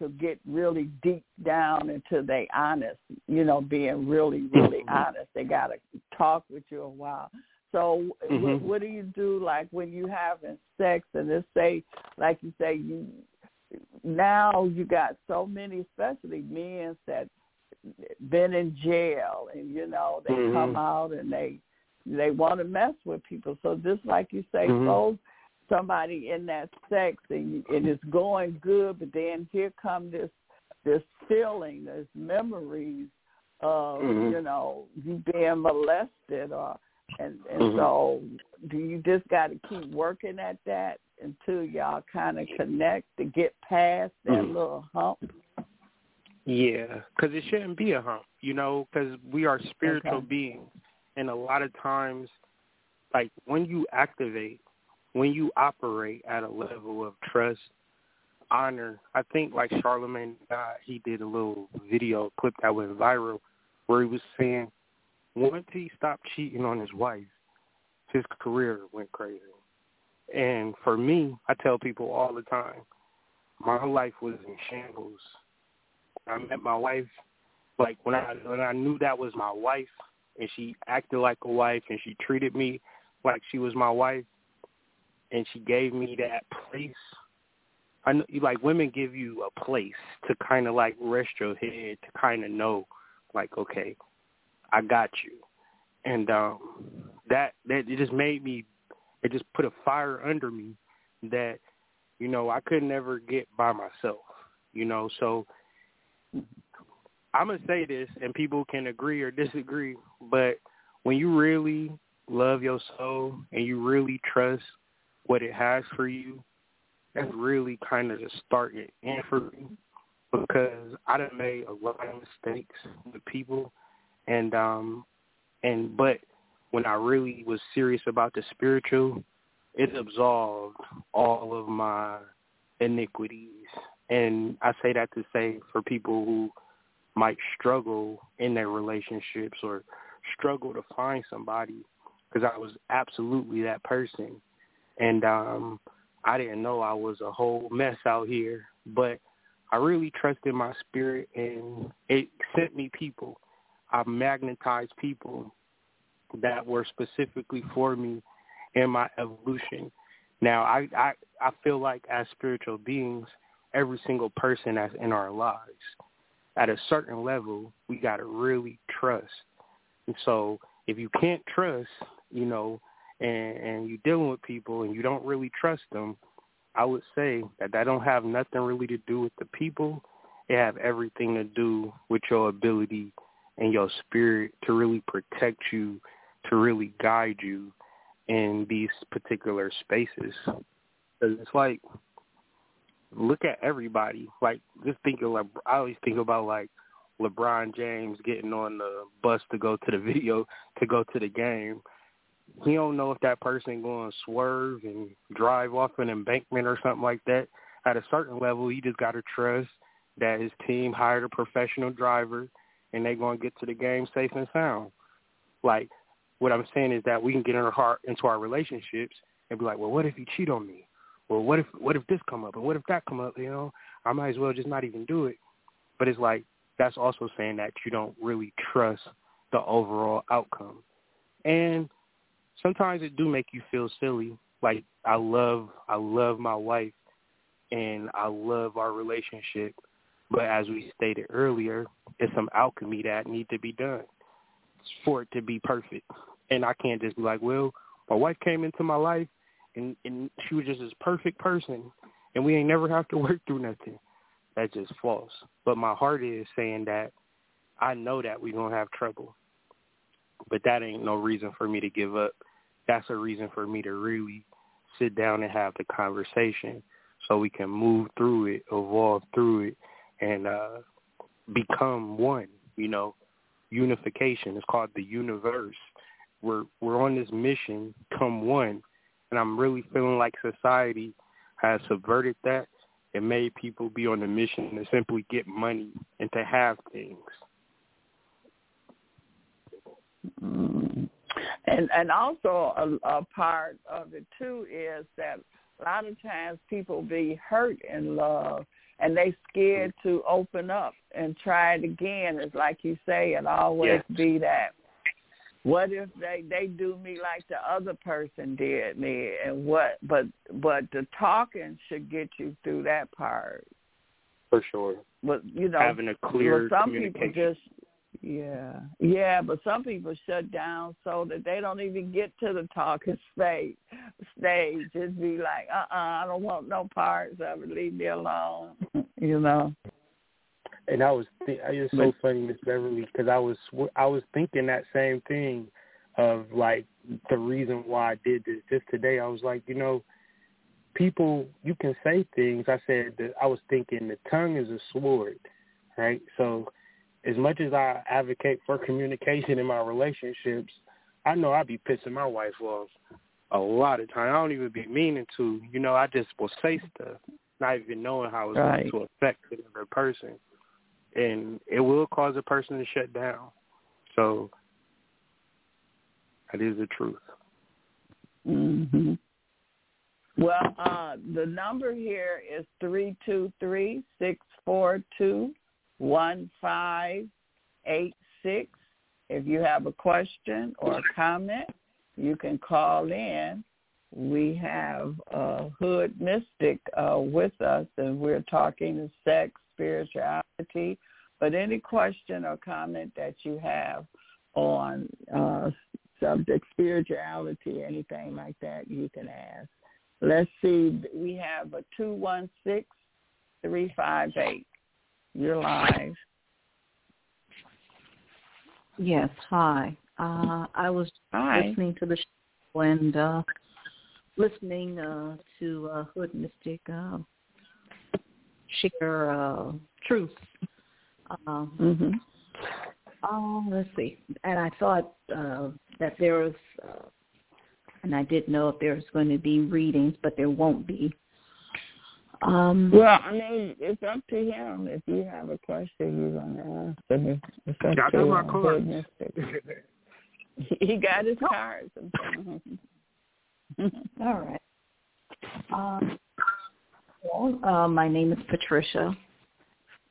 to get really deep down into they honest, you know, being really, really mm-hmm. honest. They got to talk with you a while. So mm-hmm. what, what do you do like when you having sex and let's say, like you say, you now you got so many, especially men that been in jail and you know they mm-hmm. come out and they they want to mess with people. So just like you say, mm-hmm. somebody in that sex and, and it's going good, but then here come this this feeling, this memories of mm-hmm. you know you being molested or and and mm-hmm. so do you just got to keep working at that until y'all kind of connect to get past that mm-hmm. little hump? Yeah, because it shouldn't be a hump, you know, because we are spiritual okay. beings, and a lot of times, like when you activate, when you operate at a level of trust, honor, I think like Charlamagne God, he did a little video clip that went viral where he was saying once he stopped cheating on his wife, his career went crazy. And for me, I tell people all the time, my life was in shambles. I met my wife, like when I when I knew that was my wife, and she acted like a wife, and she treated me like she was my wife, and she gave me that place. I know, like women give you a place to kind of like rest your head, to kind of know, like okay, I got you, and um, that that it just made me, it just put a fire under me that, you know, I could never get by myself, you know. So I'm gonna say this, and people can agree or disagree, but when you really love your soul and you really trust what it has for you, that's really kind of the starting in for me because I done made a lot of mistakes with people and um and but when I really was serious about the spiritual, it absolved all of my iniquities. And I say that to say for people who might struggle in their relationships or struggle to find somebody because I was absolutely that person. And um I didn't know I was a whole mess out here, but I really trusted my spirit and it sent me people I magnetized people that were specifically for me in my evolution. Now, I, I I feel like as spiritual beings, every single person that's in our lives, at a certain level, we got to really trust. And so, if you can't trust, you know, and, and you're dealing with people and you don't really trust them, I would say that that don't have nothing really to do with the people. It have everything to do with your ability and your spirit to really protect you, to really guide you in these particular spaces. Cause it's like, look at everybody. Like, just think of like, I always think about like LeBron James getting on the bus to go to the video, to go to the game. He don't know if that person going to swerve and drive off an embankment or something like that. At a certain level, he just got to trust that his team hired a professional driver and they're going to get to the game safe and sound. Like, what I'm saying is that we can get in our heart into our relationships and be like, well, what if he cheat on me? Well, what if what if this come up and what if that come up? You know, I might as well just not even do it. But it's like that's also saying that you don't really trust the overall outcome. And sometimes it do make you feel silly. Like I love I love my wife and I love our relationship but as we stated earlier, it's some alchemy that need to be done for it to be perfect. And I can't just be like, well, my wife came into my life and, and she was just this perfect person and we ain't never have to work through nothing. That's just false. But my heart is saying that I know that we're going to have trouble. But that ain't no reason for me to give up. That's a reason for me to really sit down and have the conversation so we can move through it, evolve through it, and uh, become one. You know, unification. It's called the universe. We're we're on this mission, come one, and I'm really feeling like society has subverted that and made people be on a mission to simply get money and to have things. Mm. And and also a, a part of it too is that a lot of times people be hurt in love and they scared mm-hmm. to open up and try it again. It's like you say, it always yes. be that. What if they they do me like the other person did me, and what? But but the talking should get you through that part. For sure. But you know, having a clear well, some communication. people just yeah, yeah, but some people shut down so that they don't even get to the talking stage. Stage just be like, uh, uh I don't want no parts of it. Leave me alone. you know. And I was, th- it's so funny, Miss Beverly, because I was, I was thinking that same thing, of like the reason why I did this. Just today, I was like, you know, people, you can say things. I said that I was thinking the tongue is a sword, right? So as much as I advocate for communication in my relationships, I know I'd be pissing my wife off a lot of times. I don't even be meaning to. You know, I just will say stuff, not even knowing how it's right. going to affect the other person. And it will cause a person to shut down. So that is the truth. Mhm. Well, uh, the number here is three two three six four two one five eight six. If you have a question or a comment, you can call in. We have uh, Hood Mystic uh, with us, and we're talking sex, spirituality. But any question or comment that you have on uh, subject spirituality, anything like that, you can ask. Let's see. We have a two one six three five eight. You're live. Yes, hi. Uh, I was Hi. listening to the show and uh, listening uh, to uh, Hood Mystic uh, share uh, truth. Um, Mhm. Oh, let's see. And I thought uh, that there was, uh, and I didn't know if there was going to be readings, but there won't be. Um, Well, I mean, it's up to him. If you have a question, you're gonna ask him. It's up I to got my cards. Hood He got his cards. in front all right. Um, well, uh, my name is Patricia,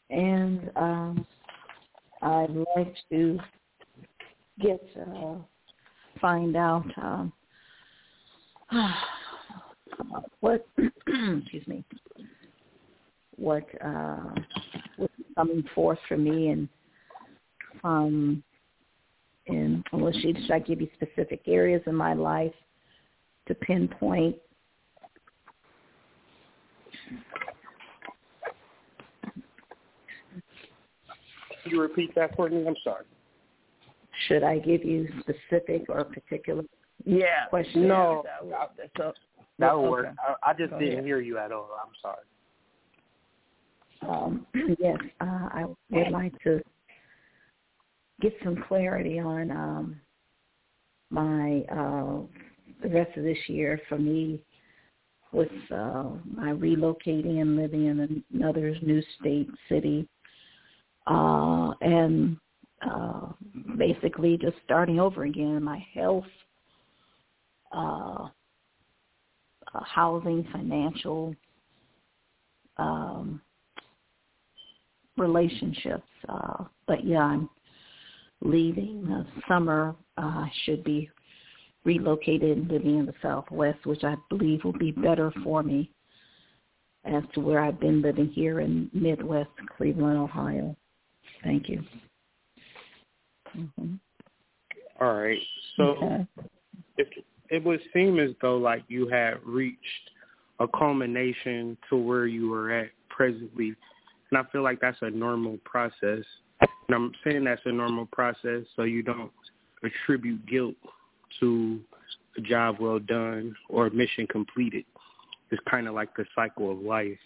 and um, I'd like to get uh, find out um, what excuse me what uh, what's coming forth for me and um and unless she should I give you specific areas in my life to pinpoint Could you repeat that for me? I'm sorry. should I give you specific or particular yeah. Question. No, That That would okay. work. I, I just Go didn't ahead. hear you at all. I'm sorry. Um, yes, uh, I would like to get some clarity on um, my uh, the rest of this year for me with uh, my relocating and living in another new state city, uh, and uh, basically just starting over again. My health, uh, uh, housing, financial. Um, relationships. Uh, but yeah, I'm leaving uh, summer. Uh, should be relocated and living in the Southwest, which I believe will be better for me as to where I've been living here in Midwest Cleveland, Ohio. Thank you. Mhm. All right. So Okay. it, it would seem as though like you had reached a culmination to where you were at presently, and I feel like that's a normal process. And I'm saying that's a normal process so you don't attribute guilt to a job well done or a mission completed. It's kind of like the cycle of life.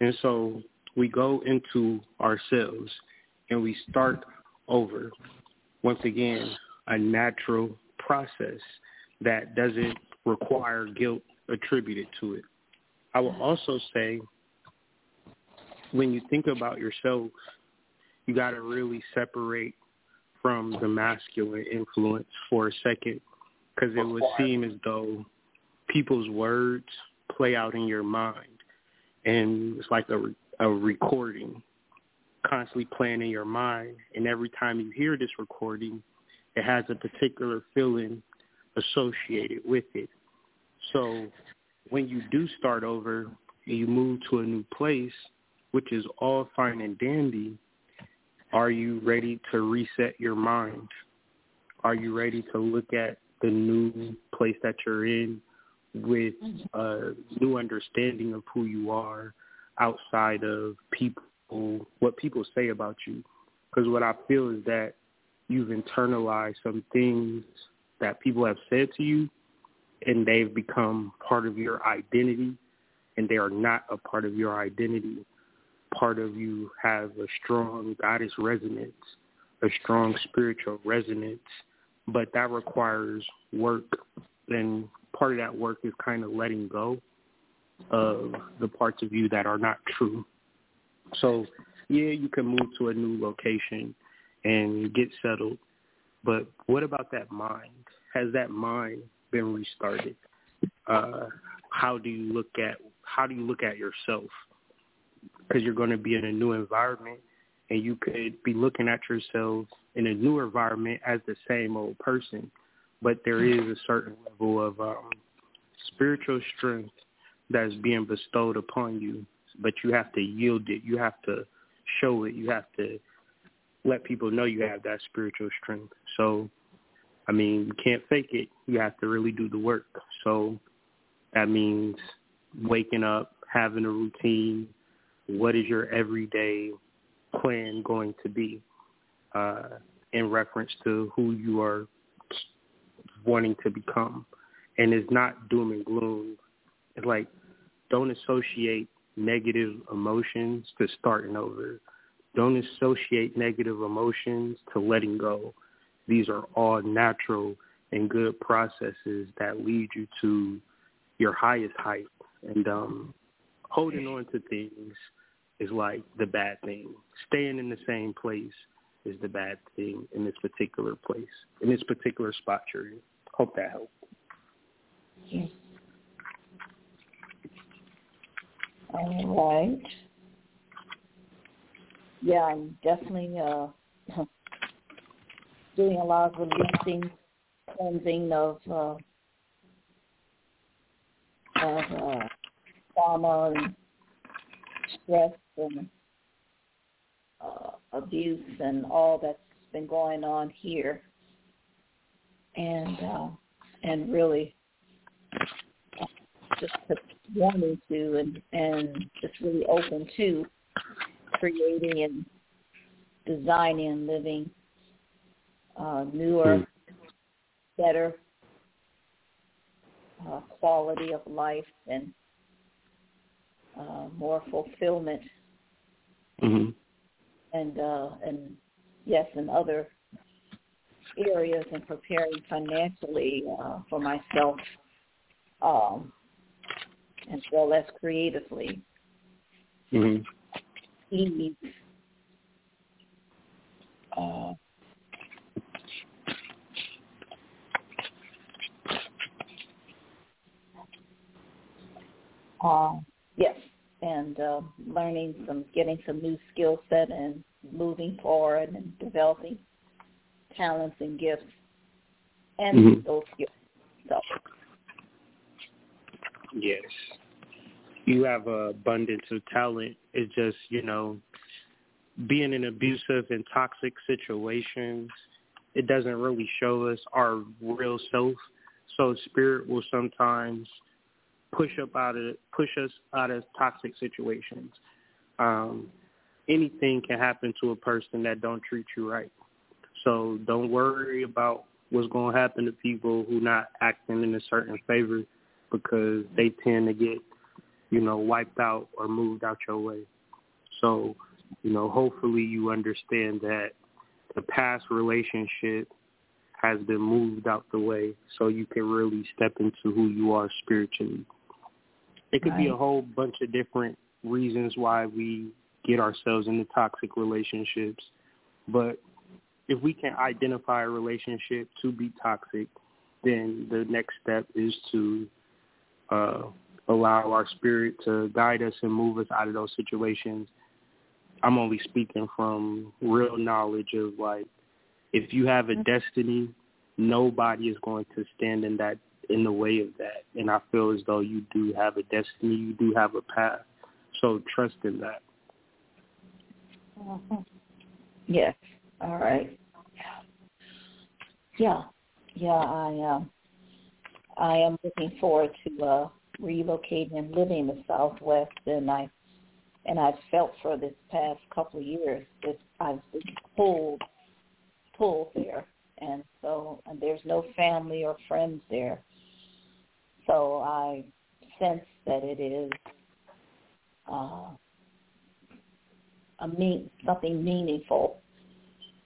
And so we go into ourselves and we start over. Once again, a natural process that doesn't require guilt attributed to it. I will also say when you think about yourself, you got to really separate from the masculine influence for a second because it would seem as though people's words play out in your mind, and it's like a a recording constantly playing in your mind, and every time you hear this recording, it has a particular feeling associated with it. So when you do start over and you move to a new place, which is all fine and dandy, are you ready to reset your mind? Are you ready to look at the new place that you're in with a new understanding of who you are outside of people, what people say about you? Because what I feel is that you've internalized some things that people have said to you and they've become part of your identity and they are not a part of your identity. Part of you has a strong goddess resonance, a strong spiritual resonance, but that requires work and part of that work is kind of letting go of the parts of you that are not true. So yeah, you can move to a new location and get settled. But what about that mind? Has that mind been restarted? Uh, how do you look at how do you look at yourself? Because you're going to be in a new environment, and you could be looking at yourself in a new environment as the same old person, but there is a certain level of um, spiritual strength that's being bestowed upon you, but you have to yield it. You have to show it. You have to let people know you have that spiritual strength. So, I mean, you can't fake it. You have to really do the work. So that means waking up, having a routine. What is your everyday plan going to be uh, in reference to who you are wanting to become? And it's not doom and gloom. It's like don't associate negative emotions to starting over don't associate negative emotions to letting go. These are all natural and good processes that lead you to your highest height. And um, holding on to things is like the bad thing. Staying in the same place is the bad thing in this particular place, in this particular spot you're in. Hope that helped. Yes. All right yeah, I'm definitely uh, doing a lot of releasing, cleansing of uh, of uh, trauma and stress and uh, abuse and all that's been going on here, and uh, and really just wanting to and and just really open to creating and designing and living uh, newer, mm. better uh, quality of life and uh, more fulfillment. Mm-hmm. And uh, and yes, in other areas and preparing financially uh, for myself, um, as well as creatively. Mm-hmm ease. Uh, uh, yes, and uh, learning some, getting some new skill set and moving forward and developing talents and gifts and mm-hmm. those skills. So. Yes you have an abundance of talent. It's just, you know, being in abusive and toxic situations, it doesn't really show us our real self. So spirit will sometimes push up out of push us out of toxic situations. Um, anything can happen to a person that don't treat you right. So don't worry about what's going to happen to people who not acting in a certain favor because they tend to get you know, wiped out or moved out your way. So, you know, hopefully you understand that the past relationship has been moved out the way so you can really step into who you are spiritually. It could right. be a whole bunch of different reasons why we get ourselves into toxic relationships. But if we can identify a relationship to be toxic then the next step is to uh, allow our spirit to guide us and move us out of those situations. I'm only speaking from real knowledge of like, if you have a mm-hmm. destiny, nobody is going to stand in that in the way of that. And I feel as though you do have a destiny, you do have a path. So trust in that. Mm-hmm. Yes. All right. Yeah. Yeah, I um I am looking forward to uh relocating and living in the Southwest, and I and I've felt for this past couple of years that I've been pulled pulled there, and so and there's no family or friends there, so I sense that it is uh, a mean something meaningful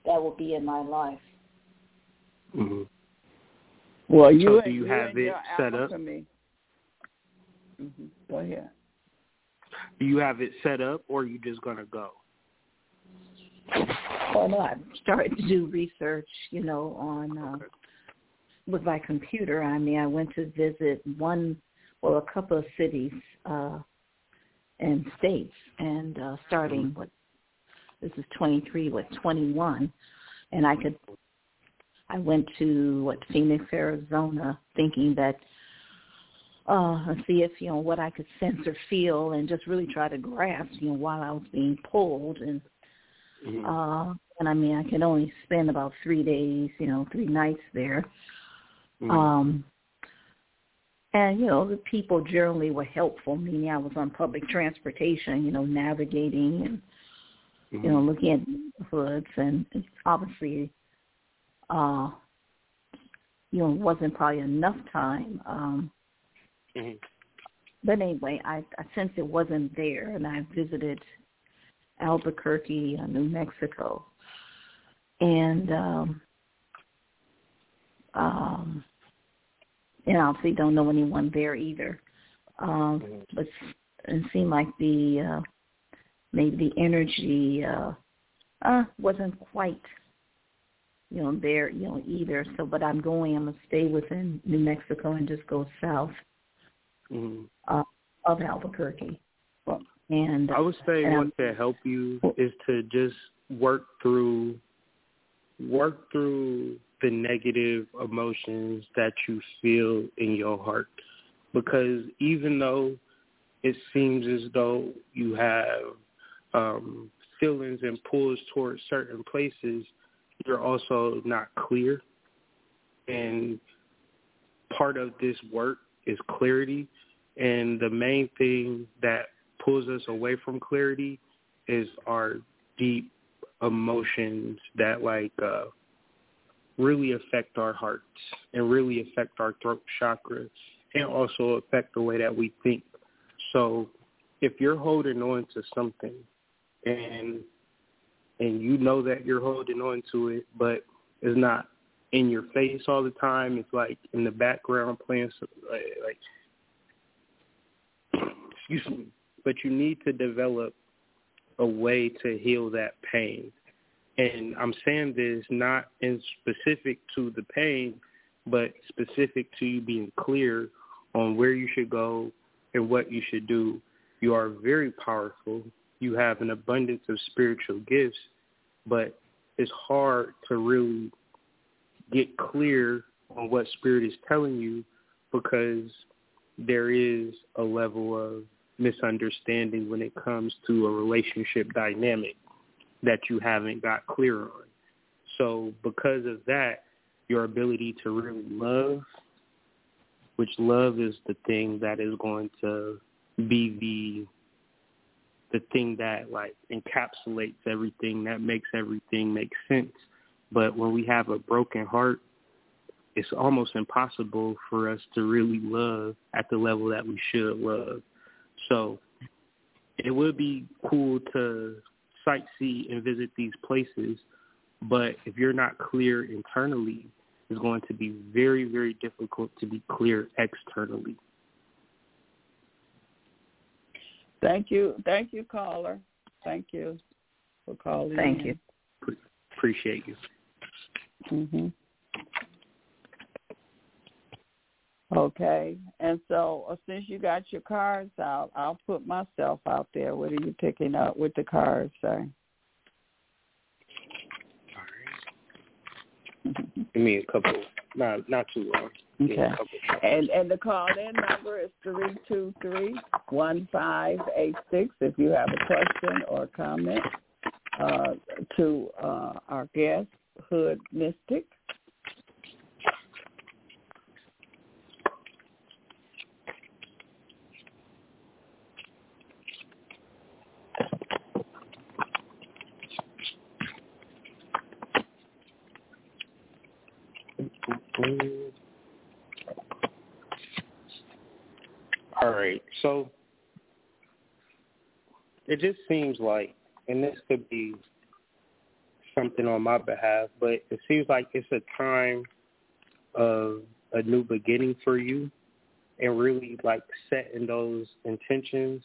that will be in my life. Mm-hmm. Well, you so do you, you have it set up? Mm-hmm. Go ahead. Do you have it set up, or are you just gonna go? Well, no, I'm starting to do research. You know, on uh, okay. with my computer. I mean, I went to visit one, well, a couple of cities uh, and states, and uh, starting mm-hmm. with this is 23, with 21, and I could. I went to what Phoenix, Arizona, thinking that uh, and see if you know what I could sense or feel, and just really try to grasp, you know, while I was being pulled. And mm-hmm. uh, and I mean, I could only spend about three days, you know, three nights there. Mm-hmm. Um, and you know, the people generally were helpful. Meaning, I was on public transportation, you know, navigating and mm-hmm. you know, looking at hoods, and obviously, uh, you know, wasn't probably enough time. Um, Mm-hmm. But anyway, I, I sensed it wasn't there, and I visited Albuquerque, uh, New Mexico, and um, um, and obviously don't know anyone there either. Um, mm-hmm. But it seemed like the uh, maybe the energy uh, uh, wasn't quite you know there you know either. So, but I'm going. I'm gonna stay within New Mexico and just go south mm-hmm. uh, of Albuquerque. And I would say what to help you is to just work through work through the negative emotions that you feel in your heart because even though it seems as though you have um, feelings and pulls towards certain places, you're also not clear. And part of this work is clarity. And the main thing that pulls us away from clarity is our deep emotions that like uh really affect our hearts and really affect our throat chakra and also affect the way that we think. So if you're holding on to something and and you know that you're holding on to it but it's not in your face all the time. It's like in the background playing like, like excuse me. But you need to develop a way to heal that pain. And I'm saying this not in specific to the pain, but specific to you being clear on where you should go and what you should do. You are very powerful. You have an abundance of spiritual gifts, but it's hard to really get clear on what spirit is telling you because there is a level of misunderstanding when it comes to a relationship dynamic that you haven't got clear on. So because of that, your ability to really love, which love is the thing that is going to be the the thing that like encapsulates everything that makes everything make sense but when we have a broken heart, it's almost impossible for us to really love at the level that we should love. So it would be cool to sightsee and visit these places, but if you're not clear internally, it's going to be very, very difficult to be clear externally. Thank you. Thank you, caller. Thank you for calling. Thank in. you. Appreciate you. Mm-hmm. Okay, and so uh, since you got your cards out, I'll put myself out there. What are you picking up with the cards, sir? Give me a couple, not not too long. Okay. And and the call in number is three two three one five eight six. If you have a question or comment uh, to uh, our guest, Hood Mystic. All right. So it just seems like, and this could be something on my behalf, but it seems like it's a time of a new beginning for you and really like setting those intentions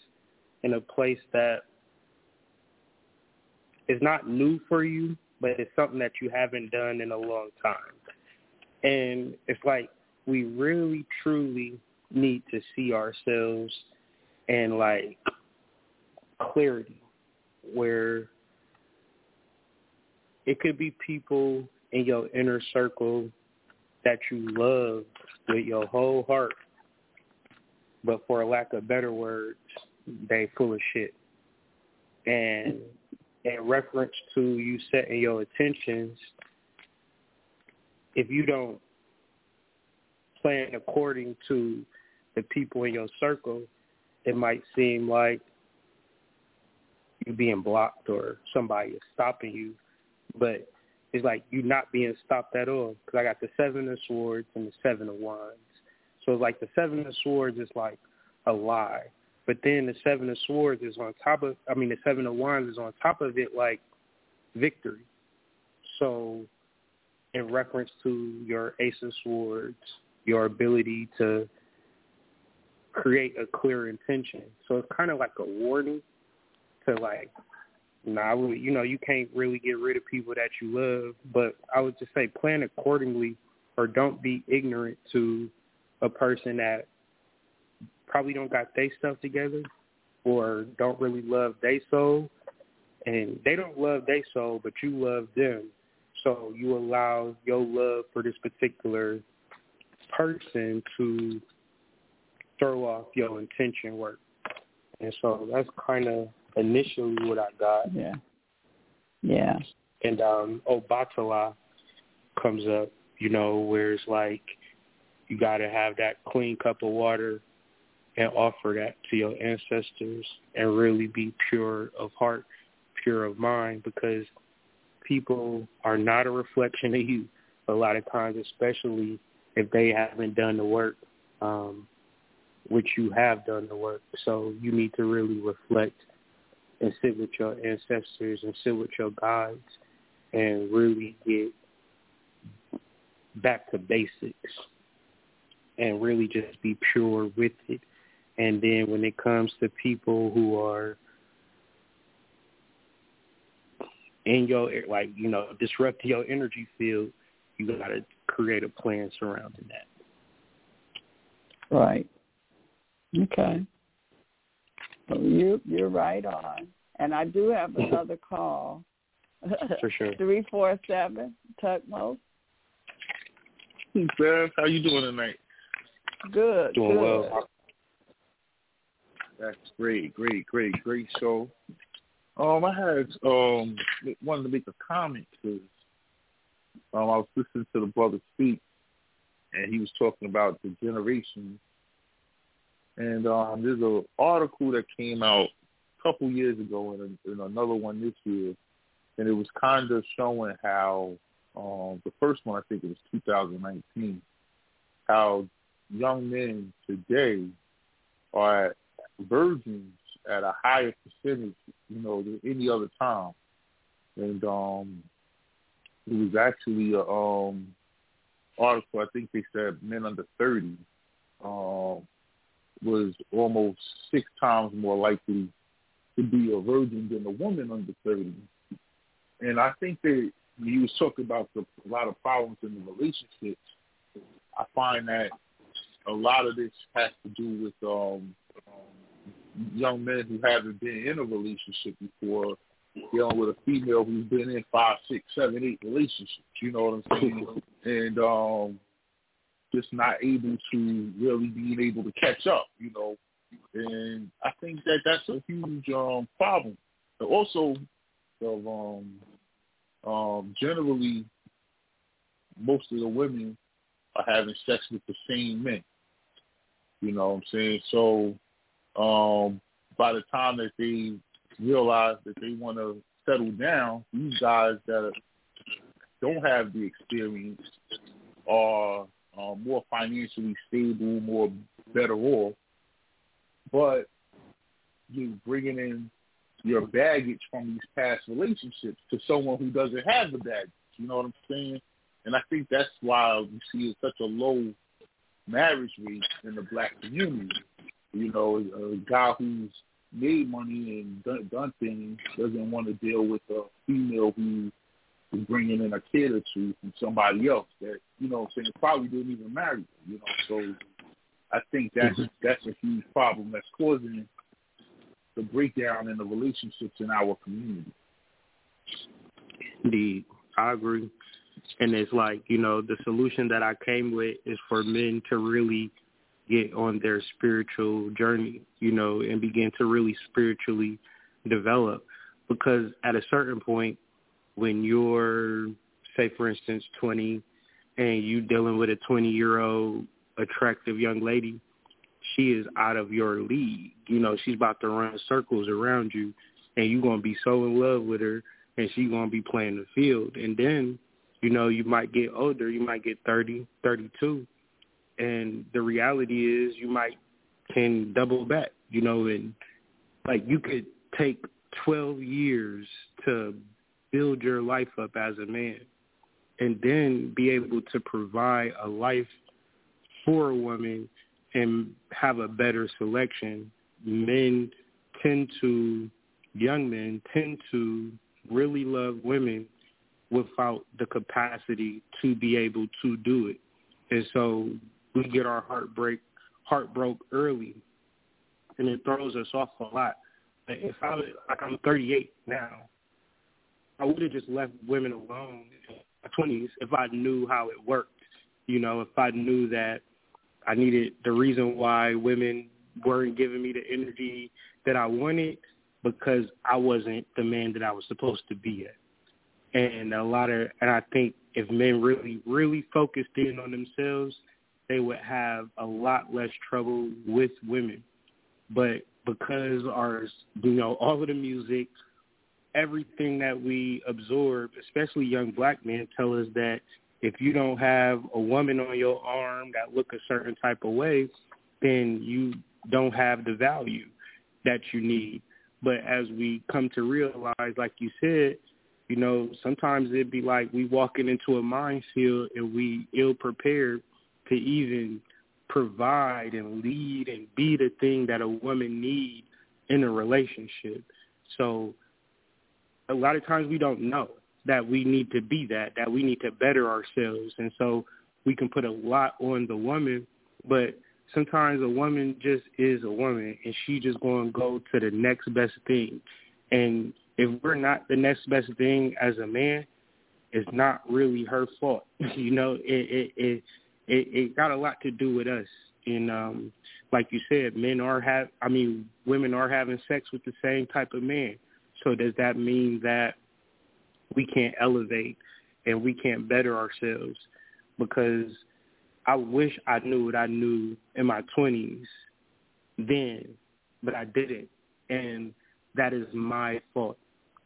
in a place that is not new for you, but it's something that you haven't done in a long time. And it's like we really truly need to see ourselves and like clarity where it could be people in your inner circle that you love with your whole heart, but for lack of better words, they full of shit. And in reference to you setting your intentions, if you don't plan according to the people in your circle, it might seem like you're being blocked or somebody is stopping you. But it's like you're not being stopped at all because I got the seven of swords and the seven of wands. So it's like the seven of swords is like a lie. But then the seven of swords is on top of, I mean, the seven of wands is on top of it like victory. So in reference to your ace of swords, your ability to create a clear intention. So it's kind of like a warning to like, nah, you know, you can't really get rid of people that you love, but I would just say plan accordingly or don't be ignorant to a person that probably don't got their stuff together or don't really love their soul and they don't love their soul but you love them so you allow your love for this particular person to throw off your intention work. And so that's kind of initially what I got. Yeah. Yeah. And um Obatala comes up, you know, where it's like you got to have that clean cup of water and offer that to your ancestors and really be pure of heart, pure of mind because people are not a reflection of you a lot of times, especially if they haven't done the work. Um, which you have done the work. So you need to really reflect and sit with your ancestors and sit with your guides and really get back to basics and really just be pure with it. And then when it comes to people who are in your like you know disrupting your energy field, you got to create a plan surrounding that. Right. Okay. So you you're right on. And I do have another call. For sure. Three four seven Tutmos. Hey, Beth, how you doing tonight? Good. Doing good. well. That's great, great, great, great show. Um, I had um wanted to make a comment because um I was listening to the brother speak, and he was talking about the generation and um, there's an article that came out a couple years ago and, and another one this year, and it was kind of showing how um, the first one I think it was 2019, how young men today are virgins at a higher percentage, you know, than any other time. And um, it was actually a um, article. I think they said men under 30 um, was almost six times more likely to be a virgin than a woman under 30. And I think that you was talking about the, a lot of problems in the relationships. I find that a lot of this has to do with um, young men who haven't been in a relationship before dealing with a female who's been in five, six, seven, eight relationships. You know what I'm saying? and um, just not able to really being able to catch up. You know, and I think that that's a huge um, problem. But also, of um, um, generally, most of the women are having sex with the same men. You know what I'm saying? So um, by the time that they realize that they want to settle down, these guys that don't have the experience are uh, more financially stable, more better off. But you bringing in your baggage from these past relationships to someone who doesn't have the baggage. You know what I'm saying? And I think that's why we see such a low marriage rate in the black community. You know, a guy who's made money and done, done things doesn't want to deal with a female who is bringing in a kid or two from somebody else that you know, saying probably didn't even marry them. You know, so I think that's mm-hmm. that's a huge problem that's causing the breakdown in the relationships in our community. Indeed, I agree. And it's like, you know, the solution that I came with is for men to really get on their spiritual journey, you know, and begin to really spiritually develop. Because at a certain point, when you're, say, for instance, 20 and you dealing with a 20-year-old attractive young lady, she is out of your league. You know, she's about to run circles around you, and you're going to be so in love with her, and she's going to be playing the field. And then, you know, you might get older. You might get 30, 32, and the reality is you might can double back, you know, and like you could take 12 years to build your life up as a man and then be able to provide a life for a woman and have a better selection. Men tend to, young men tend to really love women without the capacity to be able to do it. And so we get our heartbreak heart broke early, and it throws us off a lot. If I like I'm 38 now, I would have just left women alone in my 20s if I knew how it worked. You know, if I knew that I needed the reason why women weren't giving me the energy that I wanted because I wasn't the man that I was supposed to be at. And a lot of, and I think if men really, really focused in on themselves they would have a lot less trouble with women. But because our, you know, all of the music, everything that we absorb, especially young black men, tell us that if you don't have a woman on your arm that look a certain type of way, then you don't have the value that you need. But as we come to realize, like you said, you know, sometimes it'd be like we walking into a minefield and we ill prepared to even provide and lead and be the thing that a woman need in a relationship. So a lot of times we don't know that we need to be that, that we need to better ourselves. And so we can put a lot on the woman, but sometimes a woman just is a woman and she just going to go to the next best thing. And if we're not the next best thing as a man, it's not really her fault. you know, it, it, it it, it got a lot to do with us. And um, like you said, men are have I mean, women are having sex with the same type of man. So does that mean that we can't elevate and we can't better ourselves? Because I wish I knew what I knew in my twenties then, but I didn't. And that is my fault.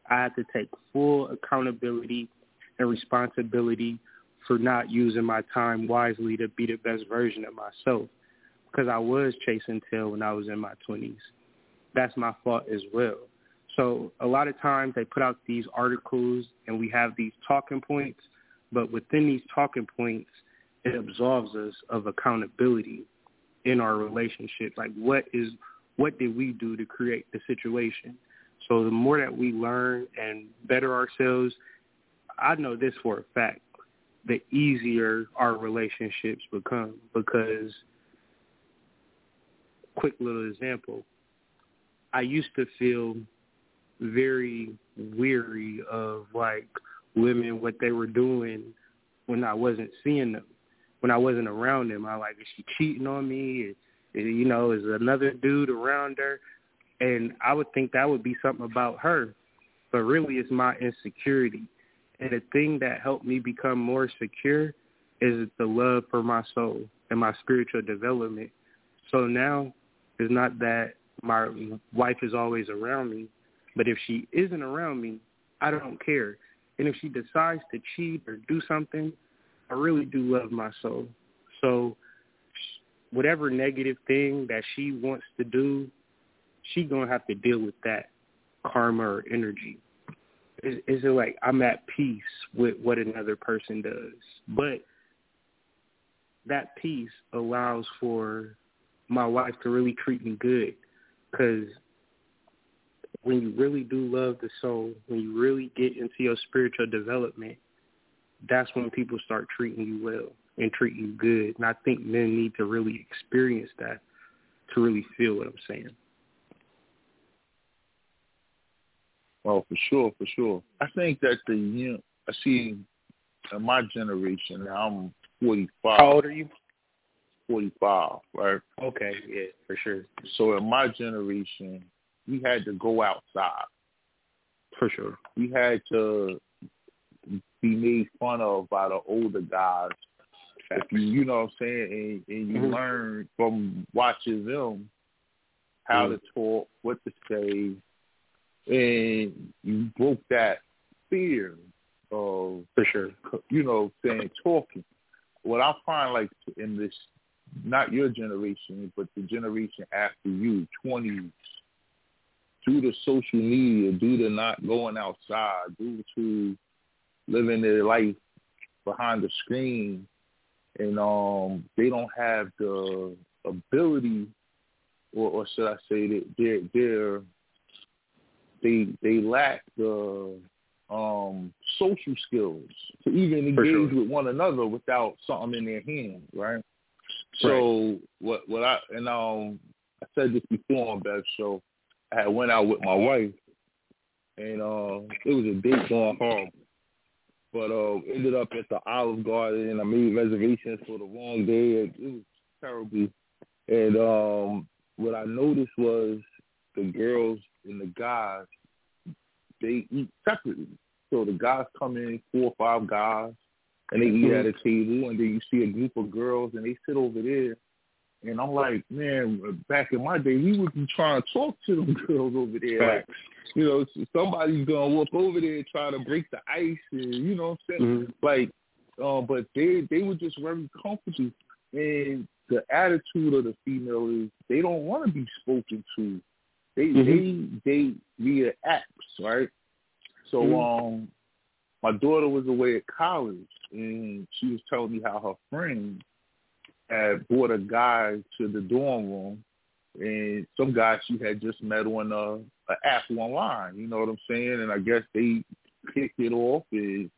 I had to take full accountability and responsibility for not using my time wisely to be the best version of myself because I was chasing tail when I was in my 20s. That's my fault as well. So a lot of times they put out these articles and we have these talking points, but within these talking points, it absolves us of accountability in our relationship. Like what is what did we do to create the situation? So the more that we learn and better ourselves, I know this for a fact the easier our relationships become because quick little example. I used to feel very weary of like women what they were doing when I wasn't seeing them, when I wasn't around them. I like is she cheating on me? Is, you know, is another dude around her? And I would think that would be something about her, but really it's my insecurity. And the thing that helped me become more secure is the love for my soul and my spiritual development. So now it's not that my wife is always around me, but if she isn't around me, I don't care. And if she decides to cheat or do something, I really do love my soul. So whatever negative thing that she wants to do, she gonna have to deal with that karma or energy. Is, is it like I'm at peace with what another person does, but that peace allows for my wife to really treat me good, because when you really do love the soul, when you really get into your spiritual development, that's when people start treating you well and treat you good. And I think men need to really experience that to really feel what I'm saying. Oh, for sure, for sure. I think that the you know, I see in my generation. Now I'm 45. How old are you? 45, right? Okay, yeah, for sure. So in my generation, we had to go outside. For sure. We had to be made fun of by the older guys. If you, you know what I'm saying, and, and you mm-hmm. learn from watching them how mm-hmm. to talk, what to say, and you broke that fear of, for sure, you know, saying talking. What I find like in this, not your generation, but the generation after you, 20s, due to social media, due to not going outside, due to living their life behind the screen, and um, they don't have the ability, or, or should I say that they're, they're they they lack the um, social skills to even engage sure. with one another without something in their hand, right? So right. what what I and um I said this before on Bev's show. I went out with my wife, and uh, it was a date going home. But uh, ended up at the Olive Garden, and I made reservations for the wrong day. It, it was terrible. And um, what I noticed was the girls and the guys, they eat separately. So the guys come in, four or five guys, and they eat at a table, and then you see a group of girls, and they sit over there and I'm like, man, back in my day, we would be trying to talk to them girls over there. Like, you know, somebody's gonna walk over there and try to break the ice, and you know what I'm saying? Mm-hmm. Like, uh, but they they were just very comfortable, and the attitude of the female is they don't want to be spoken to. They mm-hmm. they they via apps, right? So mm-hmm. um, my daughter was away at college, and she was telling me how her friend had brought a guy to the dorm room, and some guy she had just met on a, a app online. You know what I'm saying? And I guess they kicked it off. And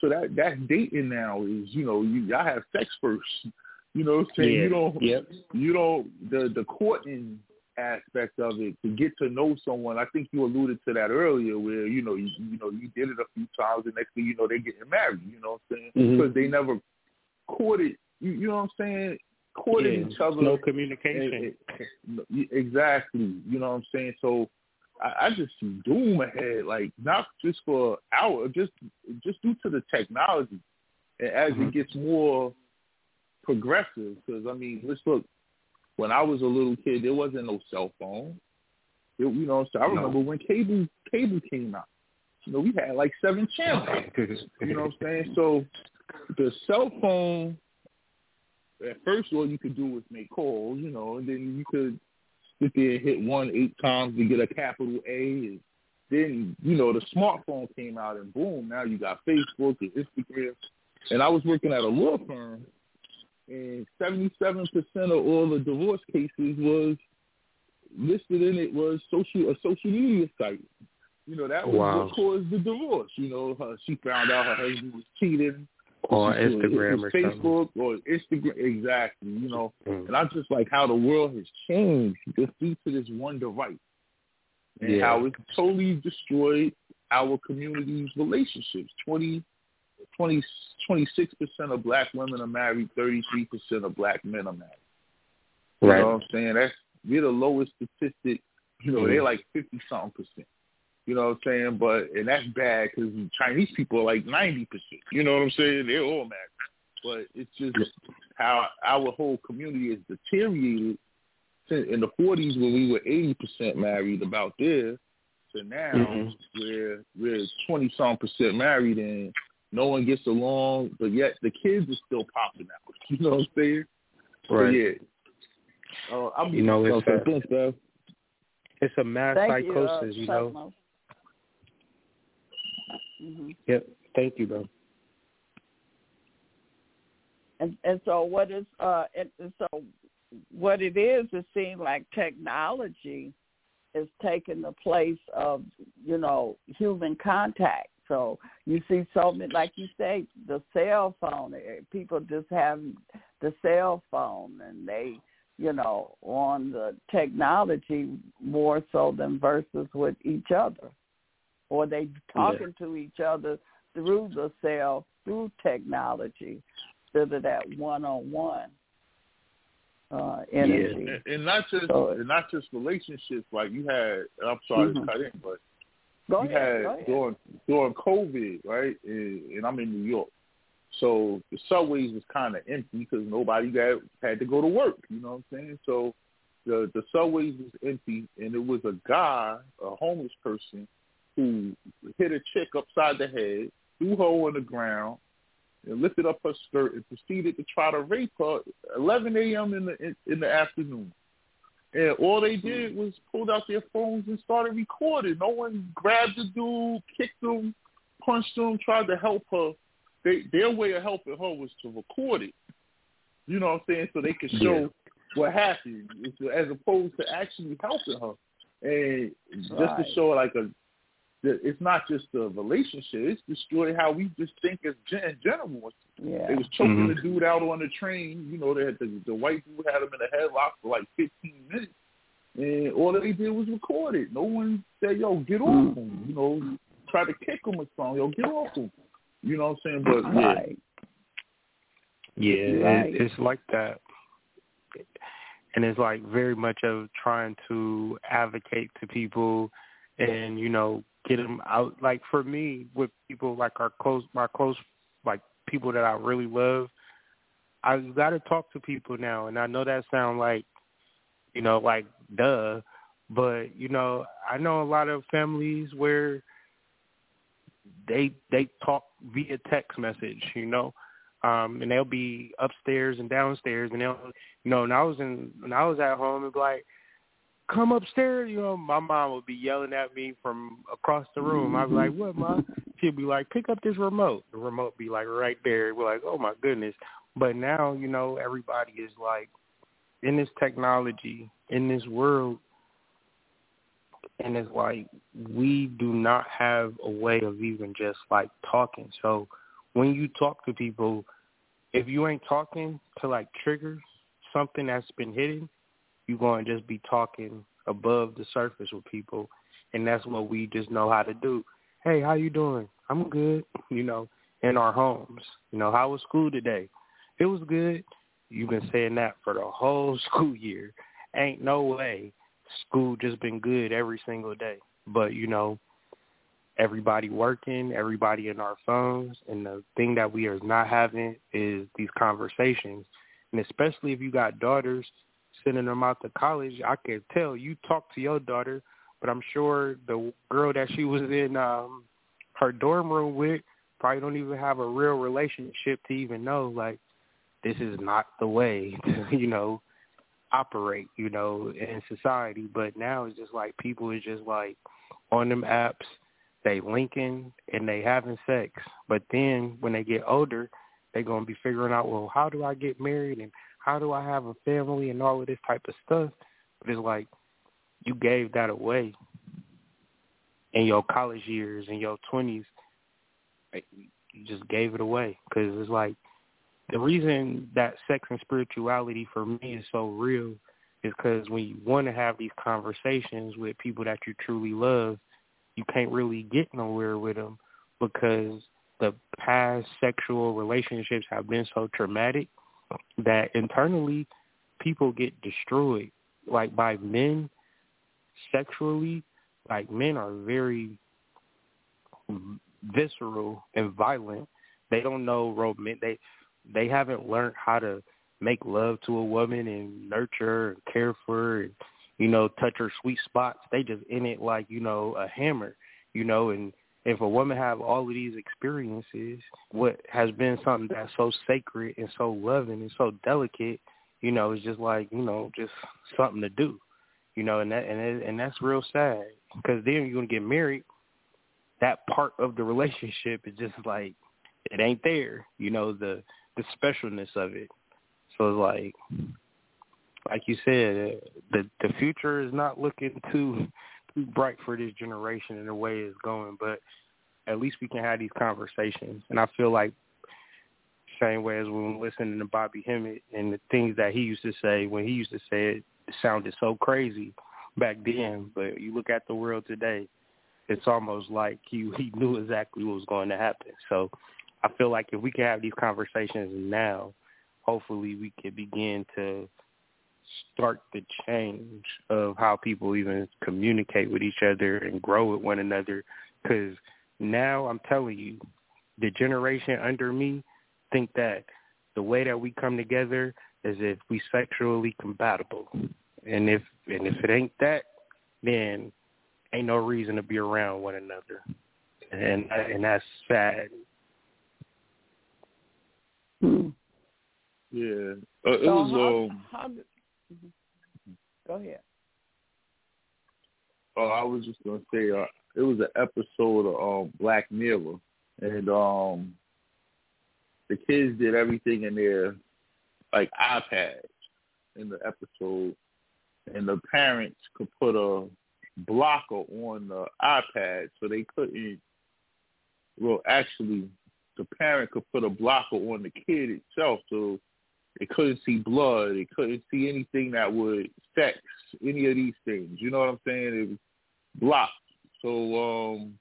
so that that's dating now is you know you y'all have sex first. You know what I'm saying? Yeah. You don't. Yep. You don't. The the courting aspect of it to get to know someone. I think you alluded to that earlier, where you know you, you know you did it a few times, and next thing you know they're getting married. You know what I'm saying? Mm-hmm. Because they never courted you, you know what I'm saying? Courting yeah, each other. No communication. exactly. You know what I'm saying? So I, I just see doom ahead, like not just for our, just just due to the technology, and as mm-hmm. it gets more progressive. Because I mean, let's look. When I was a little kid, there wasn't no cell phone. It, you know, so I remember no. when cable cable came out. You know, we had like seven channels. you know what I'm saying? So the cell phone at first all you could do was make calls, you know, and then you could sit there and hit one eight times to get a capital A. And then, you know, the smartphone came out and boom, now you got Facebook and Instagram. And I was working at a law firm and 77% of all the divorce cases was listed in it was social a social media site. You know, that was wow. what caused the divorce. You know, her, she found out her husband was cheating or Instagram or Facebook or Instagram. Exactly, you know. Mm. And I just like how the world has changed just due to this one device, and yeah. how it's totally destroyed our community's relationships. 20, 20, 26% of black women are married, 33% of black men are married. You right. know what I'm saying? That's we're the lowest statistic. You know, mm they're like 50 something percent. You know what I'm saying? But and that's bad because Chinese people are like 90 percent. You know what I'm saying? They're all married. But it's just how our whole community is deteriorated in the 40s when we were 80 percent married about there to now mm-hmm. where we're 20 some percent married and no one gets along, but yet the kids are still popping out. You know what I'm saying? Right. So, yeah. Uh, I'm, you know, it's a, it's a mass Thank psychosis, you, uh, you know. Mm-hmm. Yep. Thank you, bro. And and so what is uh and, and so what it is, it seems like technology is taking the place of you know human contact. So you see so many, like you say, the cell phone. Eh, people just have the cell phone, and they, you know, on the technology more so than versus with each other, or they talking yeah. to each other through the cell through technology instead of that one on one uh energy. Yeah. And, and not just so, and not just relationships. Like you had, I'm sorry mm-hmm. to cut in, but Go you ahead, had go ahead. during during COVID, right? And, and I'm in New York, so the subways was kind of empty because nobody got had to go to work. You know what I'm saying? So the the subways was empty, and it was a guy, a homeless person, who hit a chick upside the head, threw her on the ground, and lifted up her skirt and proceeded to try to rape her 11 a.m. in the in, in the afternoon. And all they did was pulled out their phones and started recording. No one grabbed the dude, kicked him, punched him, tried to help her. They, their way of helping her was to record it. You know what I'm saying? So they could show yeah. what happened, as opposed to actually helping her. And just right. to show like a it's not just the relationship; it's destroyed how we just think as in general. Yeah. They was choking mm-hmm. the dude out on the train. You know, they had the, the white dude had him in a headlock for like 15 minutes, and all they did was record it. No one said, "Yo, get off mm-hmm. him." You know, try to kick him or something. Yo, get off him. You know what I'm saying? But yeah, right. yeah, right. it, it's like that. And it's like very much of trying to advocate to people and, you know, get them out. Like for me, with people like our close, my close, like people that I really love, I got to talk to people now. And I know that sound like, you know, like duh, but you know, I know a lot of families where they they talk via text message, you know. Um, and they'll be upstairs and downstairs, and they'll, you know. And I was in, when I was at home, be like, come upstairs. You know, my mom would be yelling at me from across the room. I'd be like, mm-hmm. what, mom? She'd be like, pick up this remote. The remote be like right there. We're like, oh my goodness. But now, you know, everybody is like in this technology, in this world, and it's like we do not have a way of even just like talking. So when you talk to people, if you ain't talking to like trigger something that's been hidden, you're going to just be talking above the surface with people, and that's what we just know how to do. Hey, how you doing? I'm good. You know, in our homes. You know, how was school today? It was good. You've been saying that for the whole school year. Ain't no way school just been good every single day. But you know, everybody working, everybody in our phones, and the thing that we are not having is these conversations. And especially if you got daughters sending them out to college, I can tell you talk to your daughter, but I'm sure the girl that she was in um her dorm room with probably don't even have a real relationship to even know like this is not the way to, you know, operate, you know, in society. But now it's just like people is just like on them apps, they linking and they having sex. But then when they get older, they're gonna be figuring out, well, how do I get married and how do I have a family and all of this type of stuff? But it's like you gave that away in your college years, in your twenties. you just gave it away because it's like the reason that sex and spirituality for me is so real is because when you want to have these conversations with people that you truly love, you can't really get nowhere with them because the past sexual relationships have been so traumatic that internally people get destroyed like by men sexually. Like men are very visceral and violent. They don't know romantic they they haven't learned how to make love to a woman and nurture and care for and you know touch her sweet spots. They just in it like you know a hammer you know and if a woman have all of these experiences what has been something that's so sacred and so loving and so delicate you know it's just like you know just something to do you know and that and it, and that's real sad. Because then you're gonna get married that part of the relationship is just like it ain't there you know the the specialness of it. So it's like, like you said, uh, the the future is not looking too bright for this generation in the way it's going. But at least we can have these conversations, and I feel like same way as when listening to Bobby Hemmitt and the things that he used to say when he used to say it, it sounded so crazy back then. But you look at the world today, it's almost like he he knew exactly what was going to happen. So I feel like if we can have these conversations now, hopefully we can begin to start the change of how people even communicate with each other and grow with one another. Because now I'm telling you, the generation under me think that the way that we come together is if we sexually compatible, and if and if it ain't that, then ain't no reason to be around one another, and and that's sad. Hmm. Yeah, uh, it so was. How, um, how did, go ahead. Oh, I was just gonna say, uh, it was an episode of um, Black Mirror, and um, the kids did everything in their like iPads in the episode, and the parents could put a blocker on the iPad, so they couldn't. Well, actually, the parent could put a blocker on the kid itself, so they couldn't see blood. They couldn't see anything that would sex, any of these things. You know what I'm saying? It was blocked. So um,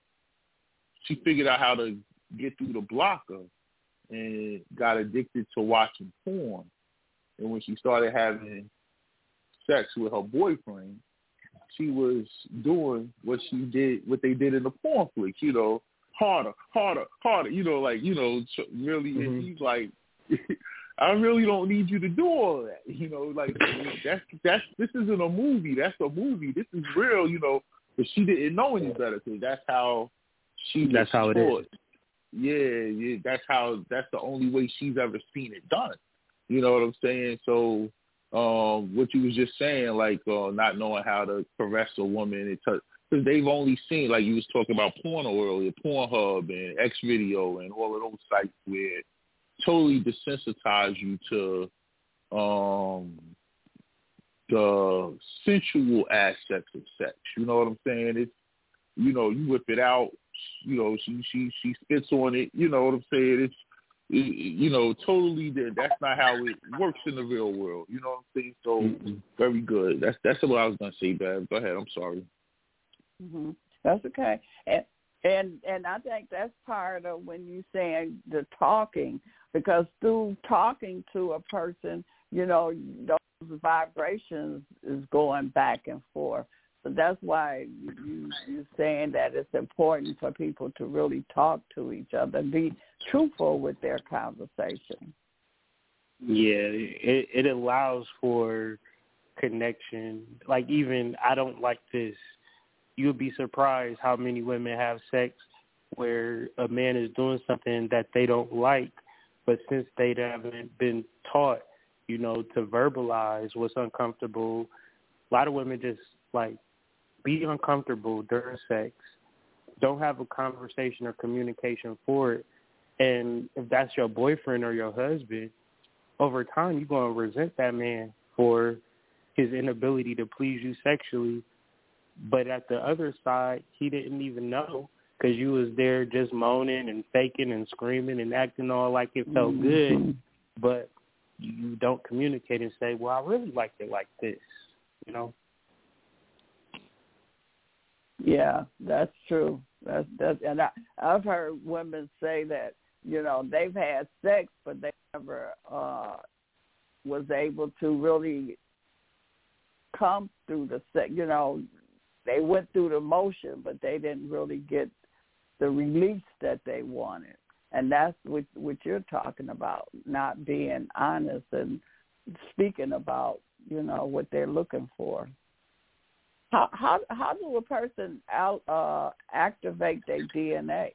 she figured out how to get through the blocker and got addicted to watching porn. And when she started having sex with her boyfriend, she was doing what she did, what they did in the porn flicks, you know, harder, harder, harder, you know, like, you know, really, mm-hmm. and he's like, I really don't need you to do all that. You know, like that's that's this isn't a movie. That's a movie. This is real. You know, but she didn't know any better because that's how she. That's how it is. Yeah, yeah. That's how. That's the only way she's ever seen it done. You know what I'm saying? So, um, what you was just saying, like uh, not knowing how to caress a woman and touch, because they've only seen, like you was talking about porn earlier, Pornhub and X Video and all of those sites where totally desensitize you to um the sensual aspects of sex. You know what I'm saying? It's you know, you whip it out, you know, she she she spits on it, you know what I'm saying? It's you know, totally that's not how it works in the real world. You know what I'm saying? So mm-hmm. very good. That's that's what I was gonna say, Bev. Go ahead, I'm sorry. hmm That's okay. And and and I think that's part of when you saying the talking because through talking to a person, you know, those vibrations is going back and forth. So that's why you you're saying that it's important for people to really talk to each other, and be truthful with their conversation. Yeah, it it allows for connection. Like even I don't like this. You'll be surprised how many women have sex where a man is doing something that they don't like but since they haven't been taught, you know, to verbalize what's uncomfortable, a lot of women just like be uncomfortable during sex, don't have a conversation or communication for it. And if that's your boyfriend or your husband, over time you're going to resent that man for his inability to please you sexually. But at the other side, he didn't even know because you was there just moaning and faking and screaming and acting all like it felt mm-hmm. good, but you don't communicate and say, "Well, I really like it like this," you know. Yeah, that's true. That's that's and I I've heard women say that you know they've had sex, but they never uh was able to really come through the sex. You know, they went through the motion, but they didn't really get the release that they wanted. And that's what what you're talking about, not being honest and speaking about, you know, what they're looking for. How how how do a person out, uh, activate their DNA?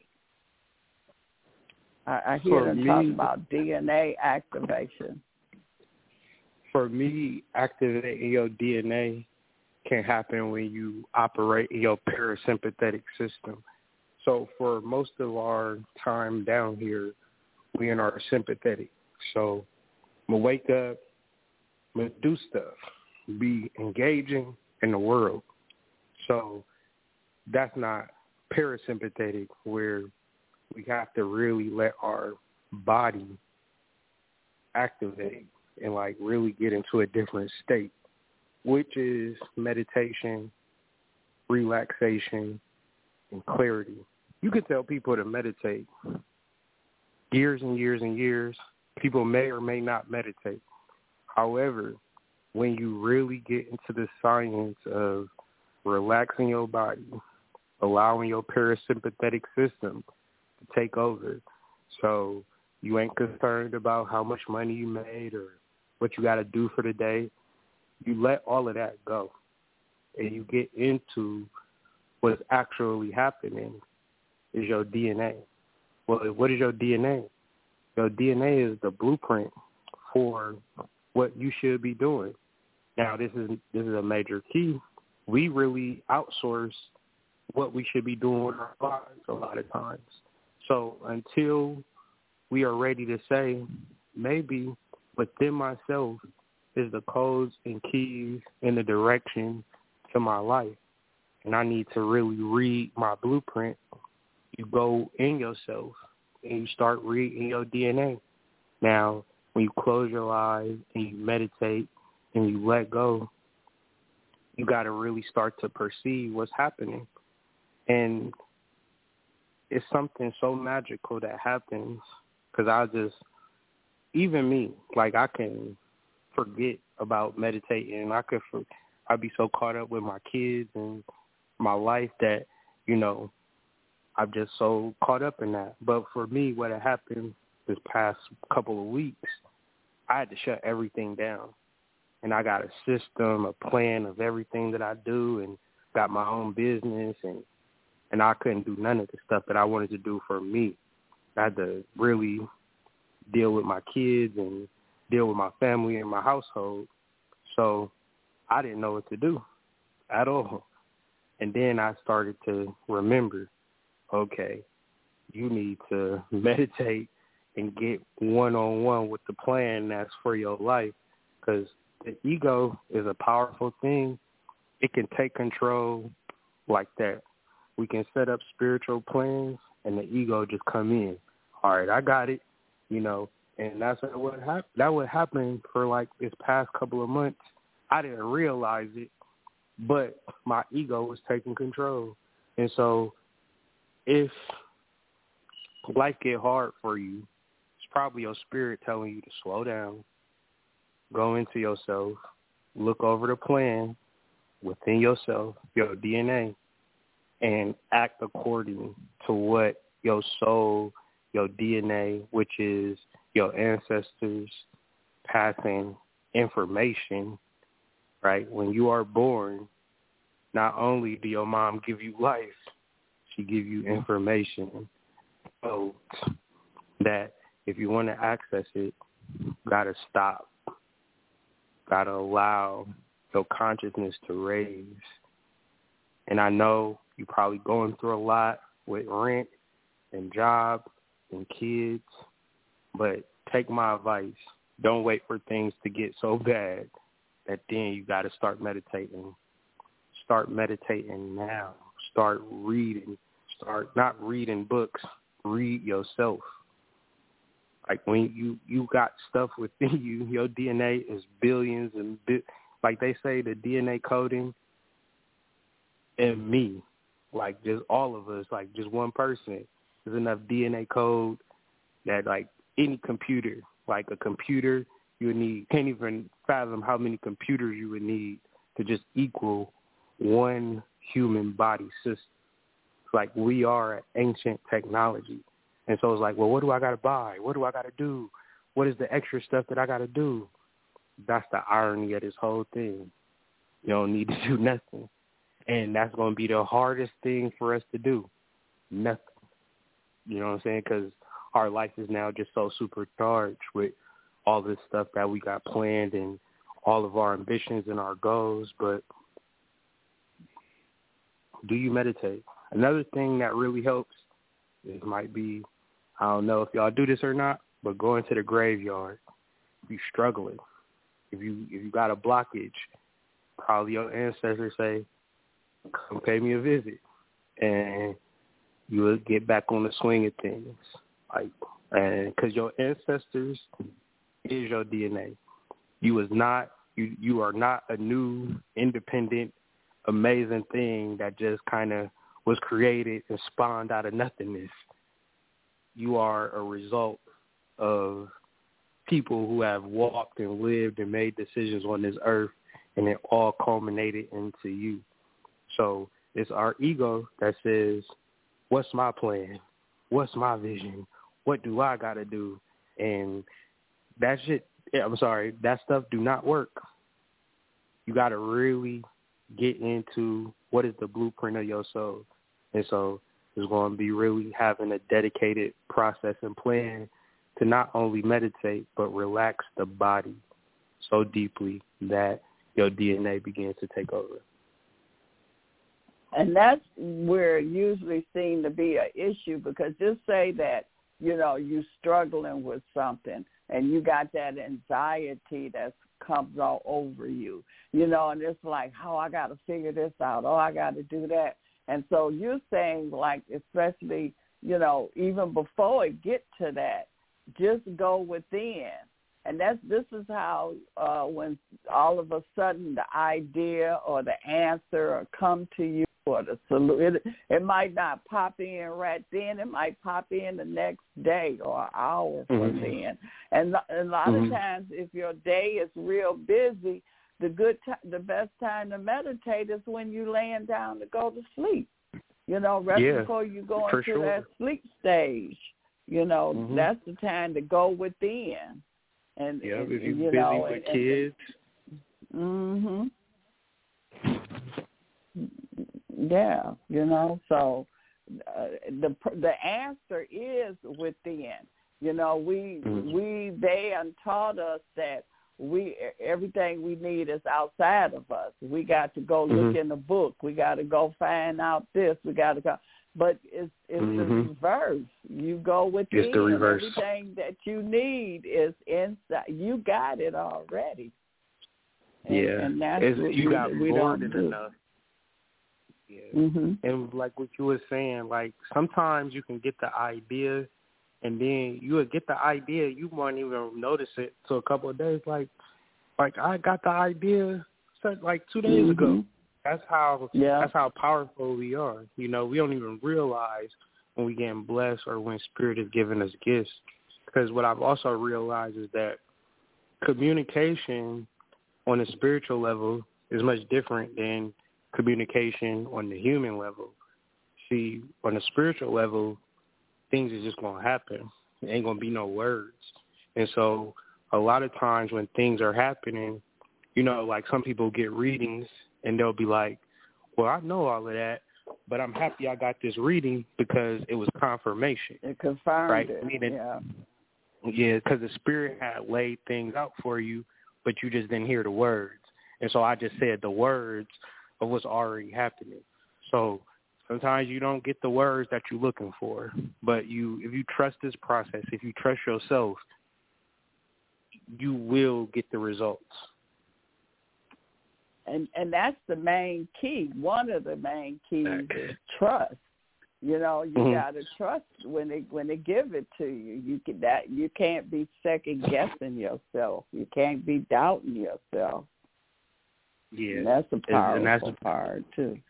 I, I hear for them me, talk about DNA activation. For me, activating your DNA can happen when you operate in your parasympathetic system. So for most of our time down here, we in our sympathetic. So gonna wake up, gonna do stuff, be engaging in the world. So that's not parasympathetic where we have to really let our body activate and like really get into a different state, which is meditation, relaxation, and clarity. You can tell people to meditate years and years and years. People may or may not meditate. However, when you really get into the science of relaxing your body, allowing your parasympathetic system to take over. So you ain't concerned about how much money you made or what you got to do for the day. You let all of that go, and you get into what's actually happening is your DNA. Well, what is your DNA? Your DNA is the blueprint for what you should be doing. Now, this is this is a major key we really outsource what we should be doing with our lives a lot of times. So until we are ready to say, maybe within myself is the codes and keys in the direction to my life. And I need to really read my blueprint. You go in yourself and you start reading your DNA. Now, when you close your eyes and you meditate and you let go, you got to really start to perceive what's happening. And it's something so magical that happens because I just, even me, like I can forget about meditating. I could, I'd be so caught up with my kids and my life that, you know, I'm just so caught up in that. But for me, what had happened this past couple of weeks, I had to shut everything down and I got a system, a plan of everything that I do, and got my own business, and and I couldn't do none of the stuff that I wanted to do for me. I had to really deal with my kids and deal with my family and my household. So I didn't know what to do at all. And then I started to remember, okay, you need to meditate and get one on one with the plan that's for your life because the ego is a powerful thing. It can take control like that. We can set up spiritual plans, and the ego just come in. All right, I got it. You know, and that's what happened. That would happen for like this past couple of months. I didn't realize it, but my ego was taking control. And so, if life get hard for you, it's probably your spirit telling you to slow down, go into yourself, look over the plan within yourself, your DNA, and act according to what your soul, your DNA, which is your ancestors passing information, right? When you are born, not only do your mom give you life, she give you information. So that if you want to access it, you got to stop got to allow your consciousness to raise. And I know you're probably going through a lot with rent and job and kids, but take my advice. Don't wait for things to get so bad that then you got to start meditating. Start meditating now. Start reading. Start not reading books, read yourself. Like when you you got stuff within you, your DNA is billions and bi- like they say the DNA coding in me, like just all of us, like just one person, is enough DNA code that like any computer, like a computer, you would need can't even fathom how many computers you would need to just equal one human body system. Like we are ancient technology. And so it's like, well, what do I got to buy? What do I got to do? What is the extra stuff that I got to do? That's the irony of this whole thing. You don't need to do nothing. And that's going to be the hardest thing for us to do. Nothing. You know what I'm saying? Because our life is now just so supercharged with all this stuff that we got planned and all of our ambitions and our goals. But do you meditate? Another thing that really helps it might be I don't know if y'all do this or not, but going to the graveyard. If you're struggling, if you if you got a blockage, probably your ancestors say, "Come pay me a visit," and you will get back on the swing of things. Like, and because your ancestors is your DNA. You was not you you are not a new independent amazing thing that just kind of was created and spawned out of nothingness you are a result of people who have walked and lived and made decisions on this earth and it all culminated into you. So it's our ego that says, what's my plan? What's my vision? What do I got to do? And that shit, yeah, I'm sorry, that stuff do not work. You got to really get into what is the blueprint of your soul. And so is going to be really having a dedicated process and plan to not only meditate but relax the body so deeply that your DNA begins to take over. And that's where usually seen to be an issue because just say that, you know, you're struggling with something and you got that anxiety that comes all over you, you know, and it's like, oh, I got to figure this out. Oh, I got to do that. And so you're saying like especially, you know, even before it get to that, just go within. And that's this is how uh when all of a sudden the idea or the answer or come to you or the solution it, it might not pop in right then, it might pop in the next day or hour from mm-hmm. then. And a lot mm-hmm. of times if your day is real busy, the good t- the best time to meditate is when you're laying down to go to sleep. You know, right yeah, before you go into sure. that sleep stage. You know, mm-hmm. that's the time to go within. And yeah, and, if you're you busy know, with and, kids. Mhm. Yeah, you know, so uh, the the answer is within. You know, we mm-hmm. we they taught us that we everything we need is outside of us. We got to go look mm-hmm. in the book. We got to go find out this. We got to go. But it's it's mm-hmm. the reverse. You go within. It's the reverse. Everything that you need is inside. You got it already. And, yeah, and that's it's, what you we, got we don't do. enough. Yeah, mm-hmm. and like what you were saying, like sometimes you can get the idea and then you would get the idea, you won't even notice it till a couple of days. Like, like I got the idea like two days mm-hmm. ago. That's how yeah. that's how powerful we are. You know, we don't even realize when we getting blessed or when Spirit is giving us gifts. Because what I've also realized is that communication on a spiritual level is much different than communication on the human level. See, on a spiritual level, things is just gonna happen. It ain't gonna be no words. And so a lot of times when things are happening, you know, like some people get readings and they'll be like, Well, I know all of that, but I'm happy I got this reading because it was confirmation. It confirmed right? it. Meaning, yeah. Yeah, because the spirit had laid things out for you, but you just didn't hear the words. And so I just said the words of what's already happening. So Sometimes you don't get the words that you're looking for, but you if you trust this process, if you trust yourself, you will get the results. And and that's the main key. One of the main keys is trust. You know, you Mhm. gotta trust when they when they give it to you. You can that you can't be second guessing yourself. You can't be doubting yourself. Yeah, And that's a and that's a- part too.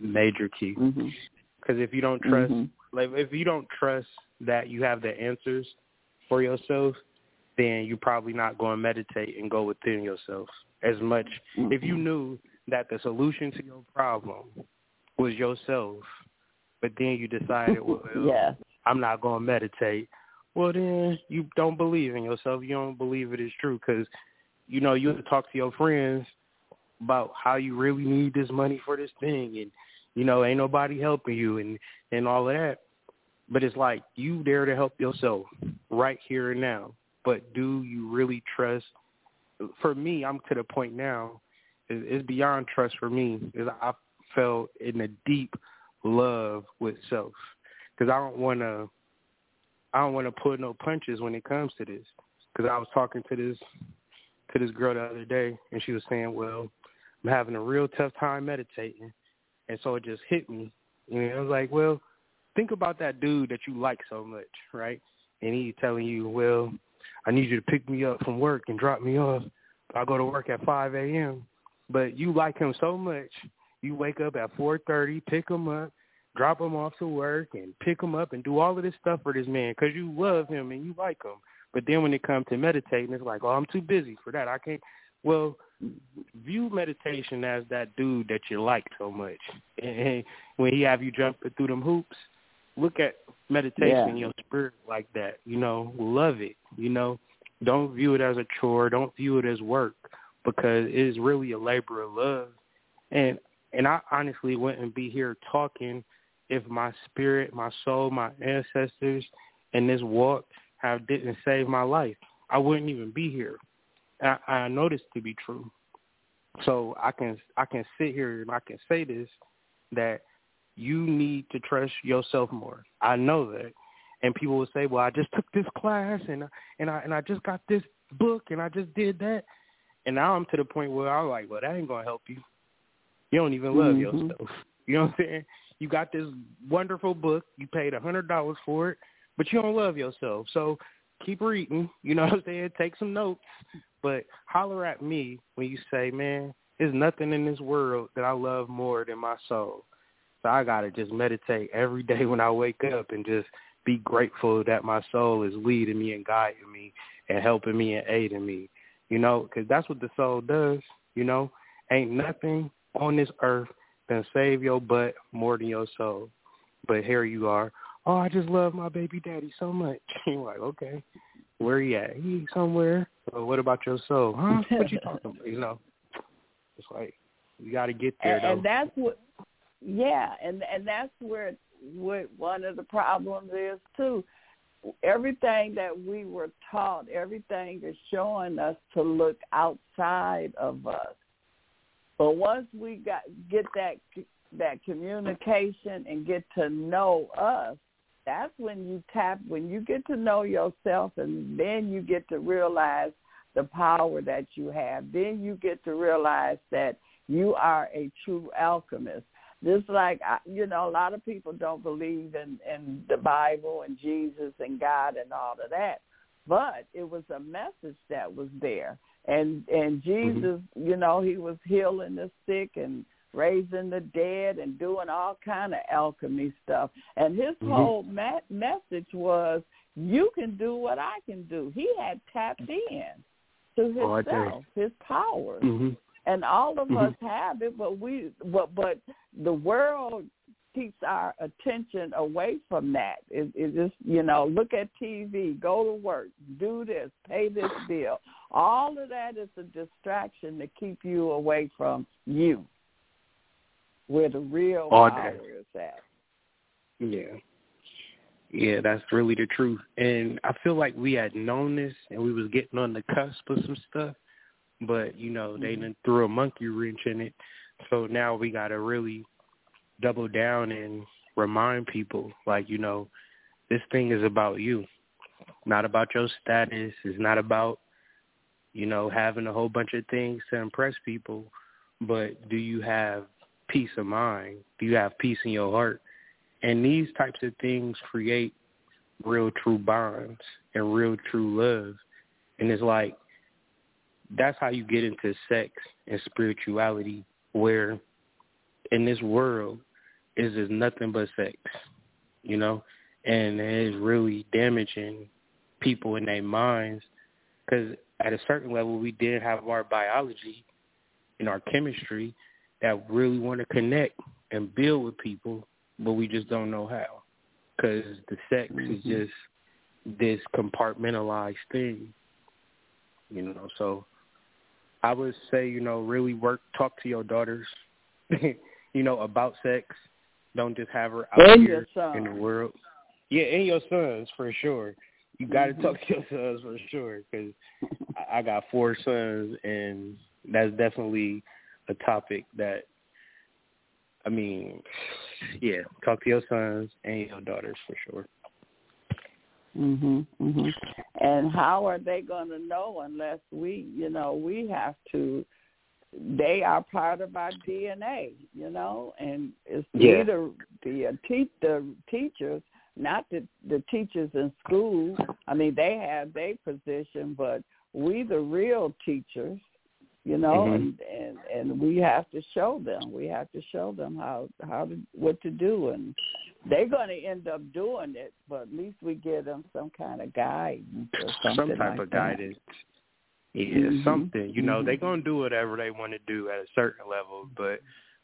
Major key. Because if you don't trust, Mhm. like if you don't trust that you have the answers for yourself, then you're probably not going to meditate and go within yourself as much. If you knew that the solution to your problem was yourself, but then you decided, well, yeah. I'm not going to meditate. Well, then you don't believe in yourself. You don't believe it is true because, you know, you have to talk to your friends about how you really need this money for this thing, and you know, ain't nobody helping you, and and all of that. But it's like you there to help yourself right here and now. But do you really trust? For me, I'm to the point now. it- It's beyond trust for me. Is I fell in a deep love with self because I don't want to. I don't want to pull no punches when it comes to this. Because I was talking to this to this girl the other day, and she was saying, "Well, I'm having a real tough time meditating," and so it just hit me. And I was like, "Well, think about that dude that you like so much, right? And he's telling you, well, I need you to pick me up from work and drop me off. I go to work at 5 a.m. But you like him so much, you wake up at 4:30, pick him up, drop him off to work, and pick him up and do all of this stuff for this man because you love him and you like him. But then when it comes to meditating, it's like, oh, I'm too busy for that. I can't. Well, view meditation as that dude that you like so much. And when he have you jumping through them hoops, look at meditation Yeah. in your spirit like that. You know, love it. You know, don't view it as a chore. Don't view it as work because it is really a labor of love. And and I honestly wouldn't be here talking if my spirit, my soul, my ancestors, and this walk have didn't save my life. I wouldn't even be here. I, I know this to be true. So I can I can sit here and I can say this that you need to trust yourself more. I know that. And people will say, "Well, I just took this class and and I and I just got this book and I just did that." And now I'm to the point where I'm like, "Well, that ain't going to help you. You don't even love Mhm. yourself." You know what I'm saying? You got this wonderful book, you paid a $100 for it, but you don't love yourself. So keep reading, you know what I'm saying? Take some notes, but holler at me when you say, "Man, there's nothing in this world that I love more than my soul." So I gotta just meditate every day when I wake up and just be grateful that my soul is leading me and guiding me and helping me and aiding me. You know, because that's what the soul does. You know, ain't nothing on this earth can save your butt more than your soul. But here you are. Oh, I just love my baby daddy so much. You're like, okay, where he at? He somewhere. Well, what about your soul? Huh? What you talking about? You know, it's like you got to get there and, and that's what yeah and and that's where what one of the problems is too everything that we were taught everything is showing us to look outside of us but once we got get that that communication and get to know us that's when you tap when you get to know yourself and then you get to realize the power that you have then you get to realize that you are a true alchemist. Just like I- you know, a lot of people don't believe in in the Bible and Jesus and God and all of that, but it was a message that was there. And and mm-hmm. Jesus, you know, he was healing the sick and raising the dead and doing all kind of alchemy stuff. And his Mhm. whole ma- message was, "You can do what I can do." He had tapped in to Oh, I tell you. himself, his powers Mhm. and all of Mhm. us have it but we but but the world keeps our attention away from that it, it just you know look at tv go to work do this pay this bill all of that is a distraction to keep you away from you where the real All power day. is at Yeah. Yeah, that's really the truth. And I feel like we had known this and we was getting on the cusp of some stuff, but you know, they Mhm. done threw a monkey wrench in it. So now we gotta really double down and remind people, like, you know, this thing is about you. Not about your status. It's not about, you know, having a whole bunch of things to impress people. But do you have peace of mind? Do you have peace in your heart? And these types of things create real true bonds and real true love. And it's like that's how you get into sex and spirituality where in this world is just nothing but sex, you know, and it's really damaging people in their minds because at a certain level we did have our biology and our chemistry that really want to connect and build with people, but we just don't know how because the sex mm-hmm. is just this compartmentalized thing, you know. So I would say, you know, really work, talk to your daughters, you know, about sex. Don't just have her out and here in the world. Yeah, and your sons for sure. You got to mm-hmm. talk to your sons for sure because I got four sons, and that's definitely a topic that. I mean, yeah, talk to your sons and your daughters for sure. Mhm. Mhm. And how are they going to know unless we, you know, we have to they are part of our DNA, you know, and it's yeah. the the uh, te- the teachers, not the the teachers in school. I mean, they have their position, but we the real teachers, you know, mm-hmm. and and and we have to show them. We have to show them how how to what to do and they're going to end up doing it, but at least we give them some kind of guidance or something some type like of that. guidance. Yeah, mm-hmm. something. You know, mm-hmm. they're gonna do whatever they want to do at a certain level, but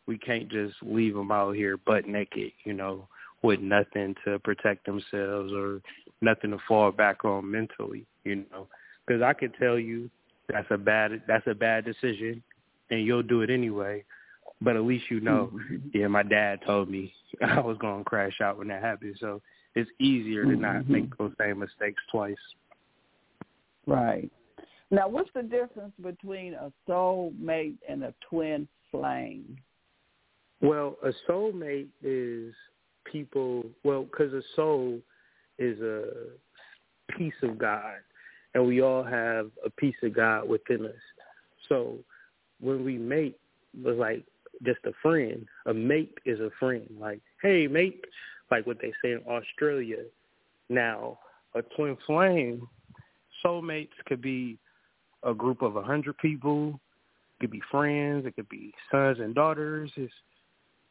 we can't just leave them out here butt naked. You know, with nothing to protect themselves or nothing to fall back on mentally. You know, because I could tell you that's a bad that's a bad decision, and you'll do it anyway. But at least you know, mm-hmm. yeah, my dad told me I was going to crash out when that happened. So it's easier to not mm-hmm. make those same mistakes twice. Right. Now, what's the difference between a soulmate and a twin flame? Well, a soulmate is people, well, because a soul is a piece of God, and we all have a piece of God within us. So when we mate, was like just a friend. A mate is a friend. Like, hey, mate, like what they say in Australia. Now, a twin flame, soulmates could be a group of a hundred people. It could be friends. It could be sons and daughters. It's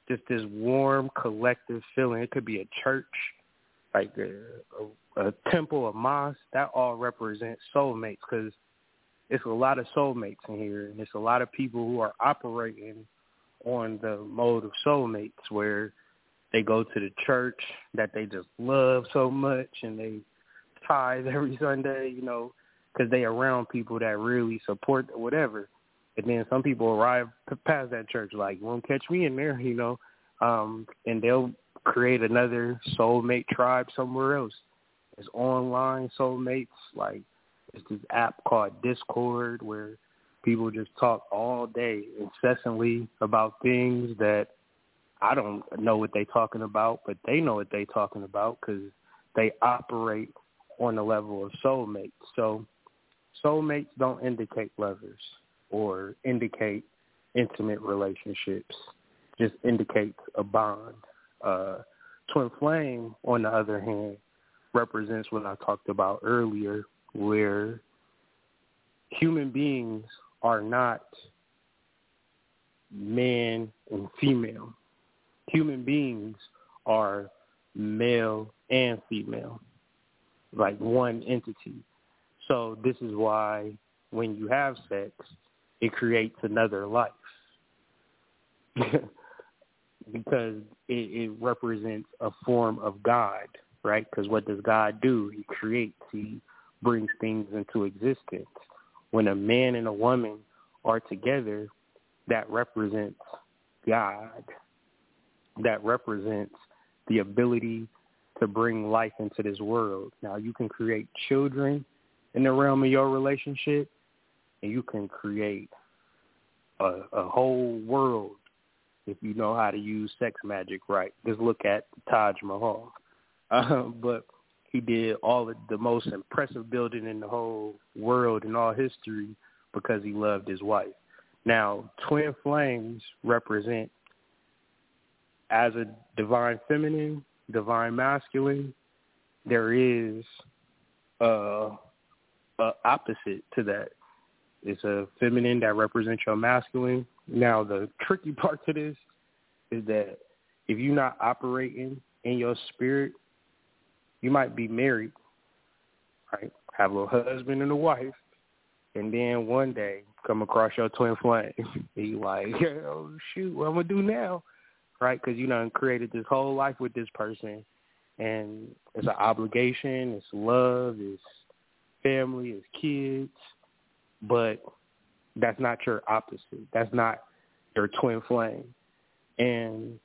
just this warm collective feeling. It could be a church, like a, a, a temple, a mosque. That all represents soulmates because it's a lot of soulmates in here, and it's a lot of people who are operating on the mode of soulmates where they go to the church that they just love so much and they tithe every Sunday, you know, because they around people that really support whatever. And then some people arrive past that church like, won't catch me in there, you know, um, and they'll create another soulmate tribe somewhere else. It's online soulmates, like it's this app called Discord where people just talk all day incessantly about things that I don't know what they're talking about, but they know what they're talking about because they operate on the level of soulmates. So soulmates don't indicate lovers or indicate intimate relationships, just indicates a bond. Uh, twin flame, on the other hand, represents what I talked about earlier, where human beings are not man and female. Human beings are male and female, like one entity. So this is why when you have sex, it creates another life. because it, it represents a form of God, right? Because what does God do? He creates, he brings things into existence when a man and a woman are together, that represents God. That represents the ability to bring life into this world. Now, you can create children in the realm of your relationship, and you can create a, a whole world if you know how to use sex magic right. Just look at Taj Mahal. Uh, but he did all of the most impressive building in the whole world in all history because he loved his wife. Now, twin flames represent as a divine feminine divine masculine, there is a, a opposite to that. It's a feminine that represents your masculine. Now the tricky part to this is that if you're not operating in your spirit, you might be married, right? Have a husband and a wife, and then one day come across your twin flame. you like, oh shoot, what I'm gonna do now, right? Because you done created this whole life with this person, and it's an obligation, it's love, it's family, it's kids, but that's not your opposite. That's not your twin flame. And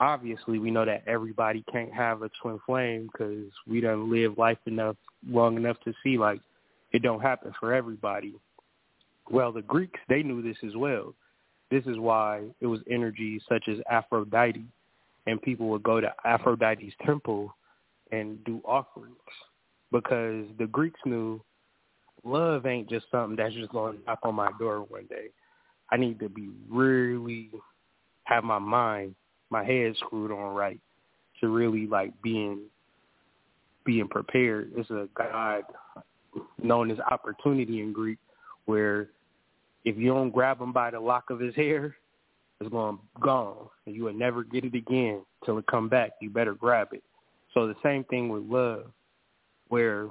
obviously, we know that everybody can't have a twin flame because we don't live life enough long enough to see like it don't happen for everybody. Well, the Greeks they knew this as well. This is why it was energies such as Aphrodite, and people would go to Aphrodite's temple and do offerings because the Greeks knew love ain't just something that's just going to knock on my door one day. I need to be really have my mind, my head screwed on right to really like being being prepared. It's a god known as opportunity in Greek, where if you don't grab him by the lock of his hair, it's going gone, and you will never get it again till it come back. You better grab it. So the same thing with love, where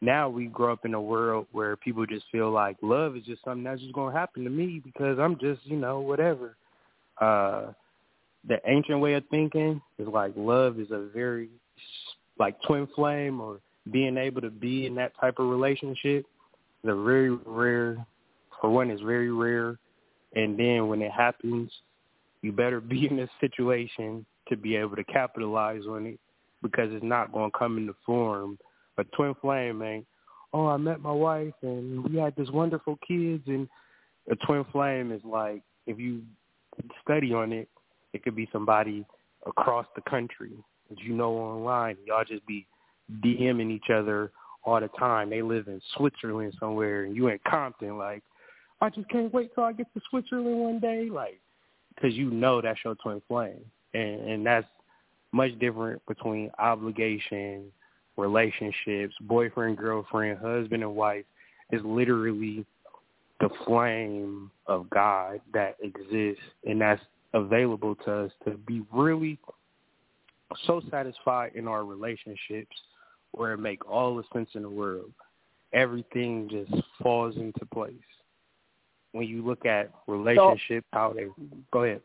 now we grow up in a world where people just feel like love is just something that's just going to happen to me because I'm just, you know, whatever. Uh, the ancient way of thinking is like love is a very like twin flame or being able to be in that type of relationship is a very rare for one it's very rare and then when it happens you better be in a situation to be able to capitalize on it because it's not going to come in the form a twin flame man oh i met my wife and we had this wonderful kids and a twin flame is like if you study on it it could be somebody across the country that you know online y'all just be DMing each other all the time. They live in Switzerland somewhere, and you in Compton. Like, I just can't wait till I get to Switzerland one day. Like, because you know that's your twin flame, and and that's much different between obligation, relationships, boyfriend, girlfriend, husband, and wife. Is literally the flame of God that exists, and that's available to us to be really so satisfied in our relationships where it make all the sense in the world. Everything just falls into place. When you look at relationships, so, how they go ahead.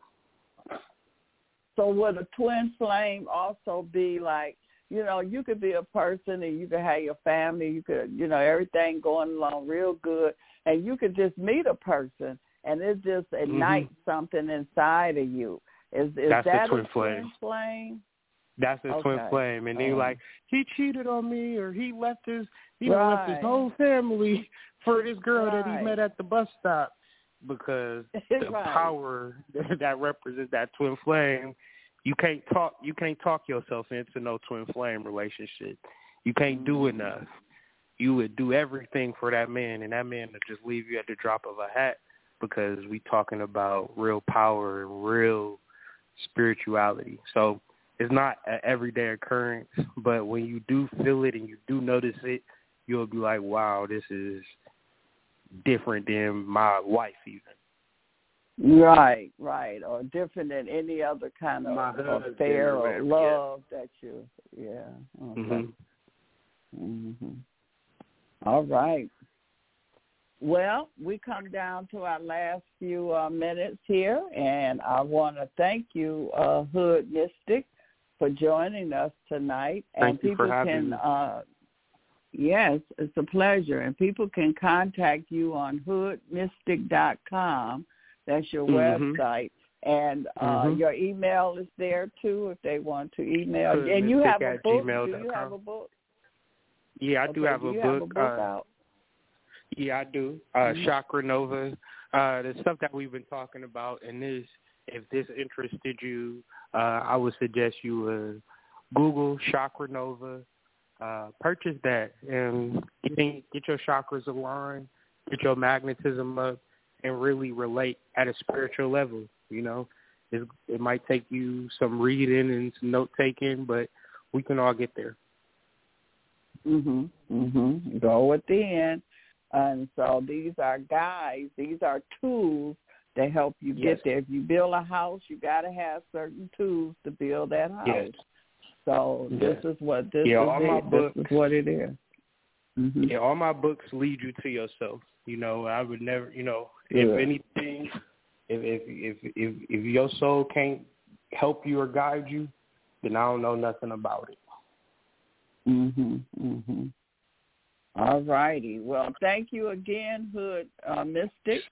So would a twin flame also be like, you know, you could be a person and you could have your family, you could, you know, everything going along real good, and you could just meet a person and it just ignites mm-hmm. something inside of you. Is is That's that twin a flame. twin flame? That's his okay. twin flame, and um, like he cheated on me, or he left his he right. left his whole family for this girl right. that he met at the bus stop because the right. power that represents that twin flame. You can't talk. You can't talk yourself into no twin flame relationship. You can't do mm-hmm. enough. You would do everything for that man, and that man would just leave you at the drop of a hat because we talking about real power and real spirituality. So it's not an everyday occurrence, but when you do feel it and you do notice it, you'll be like, wow, this is different than my wife even. Right, right, or different than any other kind of affair or love yeah. that you, yeah. Okay. Mhm. Mhm. All right. Well, we come down to our last few uh, minutes here, and I want to thank you, uh, Hood Mystic, for joining us tonight. Thank and you people for having can, me. uh, yes, it's a pleasure. And people can contact you on hoodmystic.com. That's your Mhm. website. And uh, Mhm. your email is there too if they want to email. And you have a book. gmail Do you have a book? Yeah, I okay. do have a book. Have a book uh? Yeah, I do. Uh, Mhm. Chakra Nova. Uh, the stuff that we've been talking about, and this, if this interested you, uh, I would suggest you uh, Google Chakra Nova, uh, purchase that, and get, get your chakras aligned, get your magnetism up, and really relate at a spiritual level. You know, it's, it might take you some reading and some note taking, but we can all get there. Mhm. Mhm. Go within. And so these are guides, these are tools to help you yes. get there. If you build a house, you got to have certain tools to build that house. Yes. So yes. this is what this yeah, is. all my it. books, this is what it is. Mm-hmm. Yeah, all my books lead you to yourself. You know, I would never. You know, yeah. if anything, if if if if if your soul can't help you or guide you, then I don't know nothing about it. Mhm. Mhm. All righty. Well, thank you again, Hood uh, Mystic.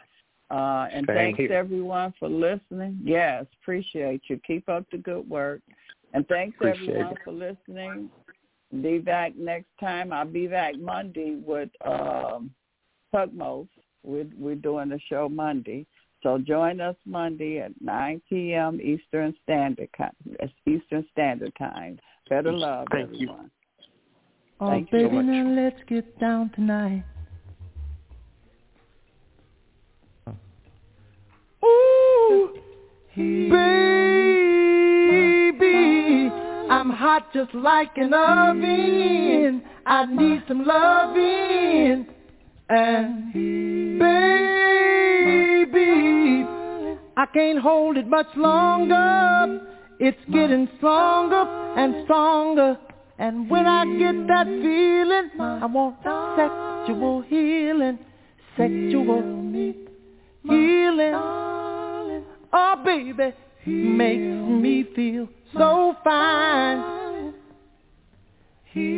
Uh, and Thank thanks you. everyone for listening. Yes, appreciate you. Keep up the good work. And thanks Appreciate everyone it. for listening. Be back next time. I'll be back Monday with um. We're we're doing the show Monday. So join us Monday at 9 p.m. Eastern Standard Time. Eastern Standard Time. Better love, Thank you. everyone. Oh, Thank you so baby, much. now let's get down tonight. Ooh, baby, I'm hot just like an oven. I need some loving, and baby, I can't hold it much longer. It's getting stronger and stronger. And when I get that feeling, I want sexual healing, sexual healing. Oh, baby, makes me feel so fine.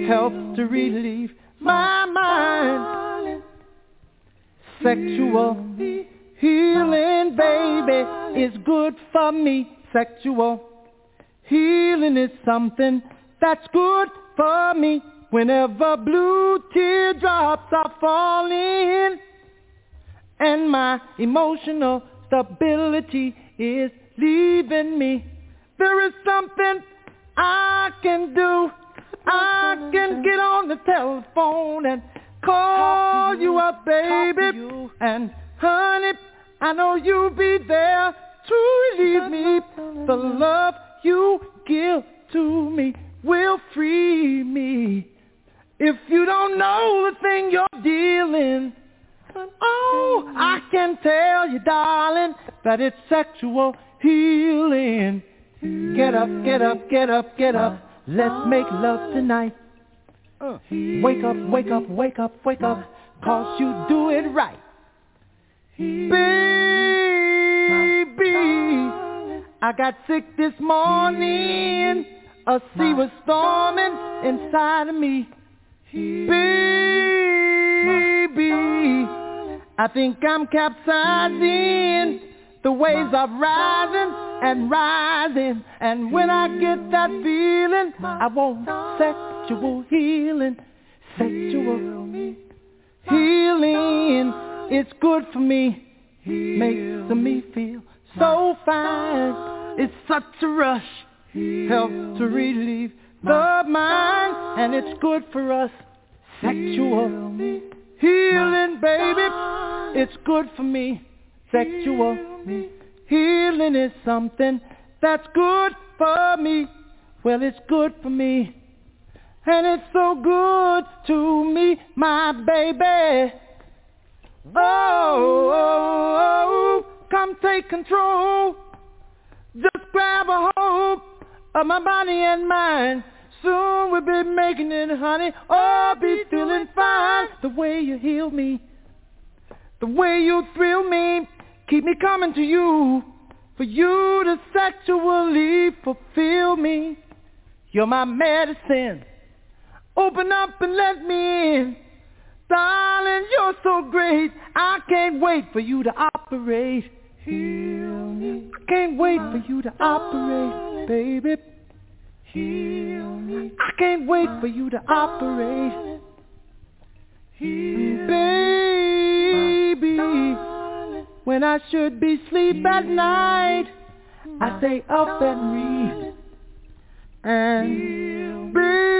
Helps to relieve my mind. Sexual healing, baby, is good for me. Sexual healing is something that's good for me. Whenever blue teardrops are falling and my emotional stability is leaving me, there is something I can do. I can get on the telephone and call you up, baby. And honey, I know you'll be there to relieve me. The love you give to me will free me. If you don't know the thing you're dealing, oh, I can tell you, darling, that it's sexual healing. Get up, get up, get up, get up. Let's make love tonight. Wake up, wake up, wake up, wake up, cause you do it right. Baby, I got sick this morning. A sea was storming inside of me. Baby, I think I'm capsizing. The waves are rising and rising. And when I get that feeling, I want sexual healing. Sexual healing. It's good for me. Makes me feel so fine. It's such a rush. Helps to relieve the mind. And it's good for us. Sexual healing, baby. It's good for me. Sexual healing is something that's good for me. Well, it's good for me. And it's so good to me, my baby. Oh, oh, oh, come take control. Just grab a hold of my body and mind. Soon we'll be making it, honey. Oh, I'll be feeling fine. The way you heal me, the way you thrill me, keep me coming to you. For you to sexually fulfill me. You're my medicine. Open up and let me in. Darling, you're so great. I can't wait for you to operate. Heal me. I can't wait for you to operate, baby. Heal me. I can't wait for you to operate. Heal baby, when I should be asleep at night, I stay up and read. And baby,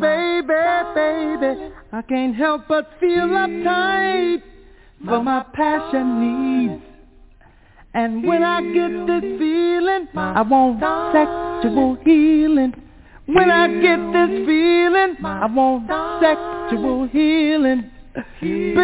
baby, baby, I can't help but feel uptight for my passion needs. And when I get this feeling, I want sexual healing. When I get this feeling, I want sexual healing. Baby,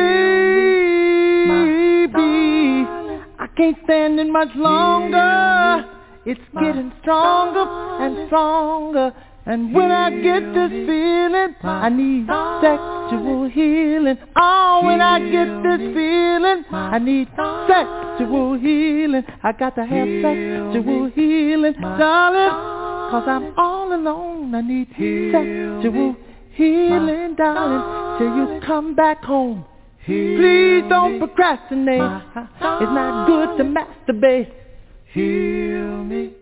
I can't stand it much longer. It's getting stronger and stronger. And when I get this feeling, I need sexual healing. Oh, when I get this feeling, I need sexual healing. I got to have sexual healing, darling, cause I'm all alone. I need sexual healing, darling, till you come back home. Please don't procrastinate. It's not good to masturbate. Heal me.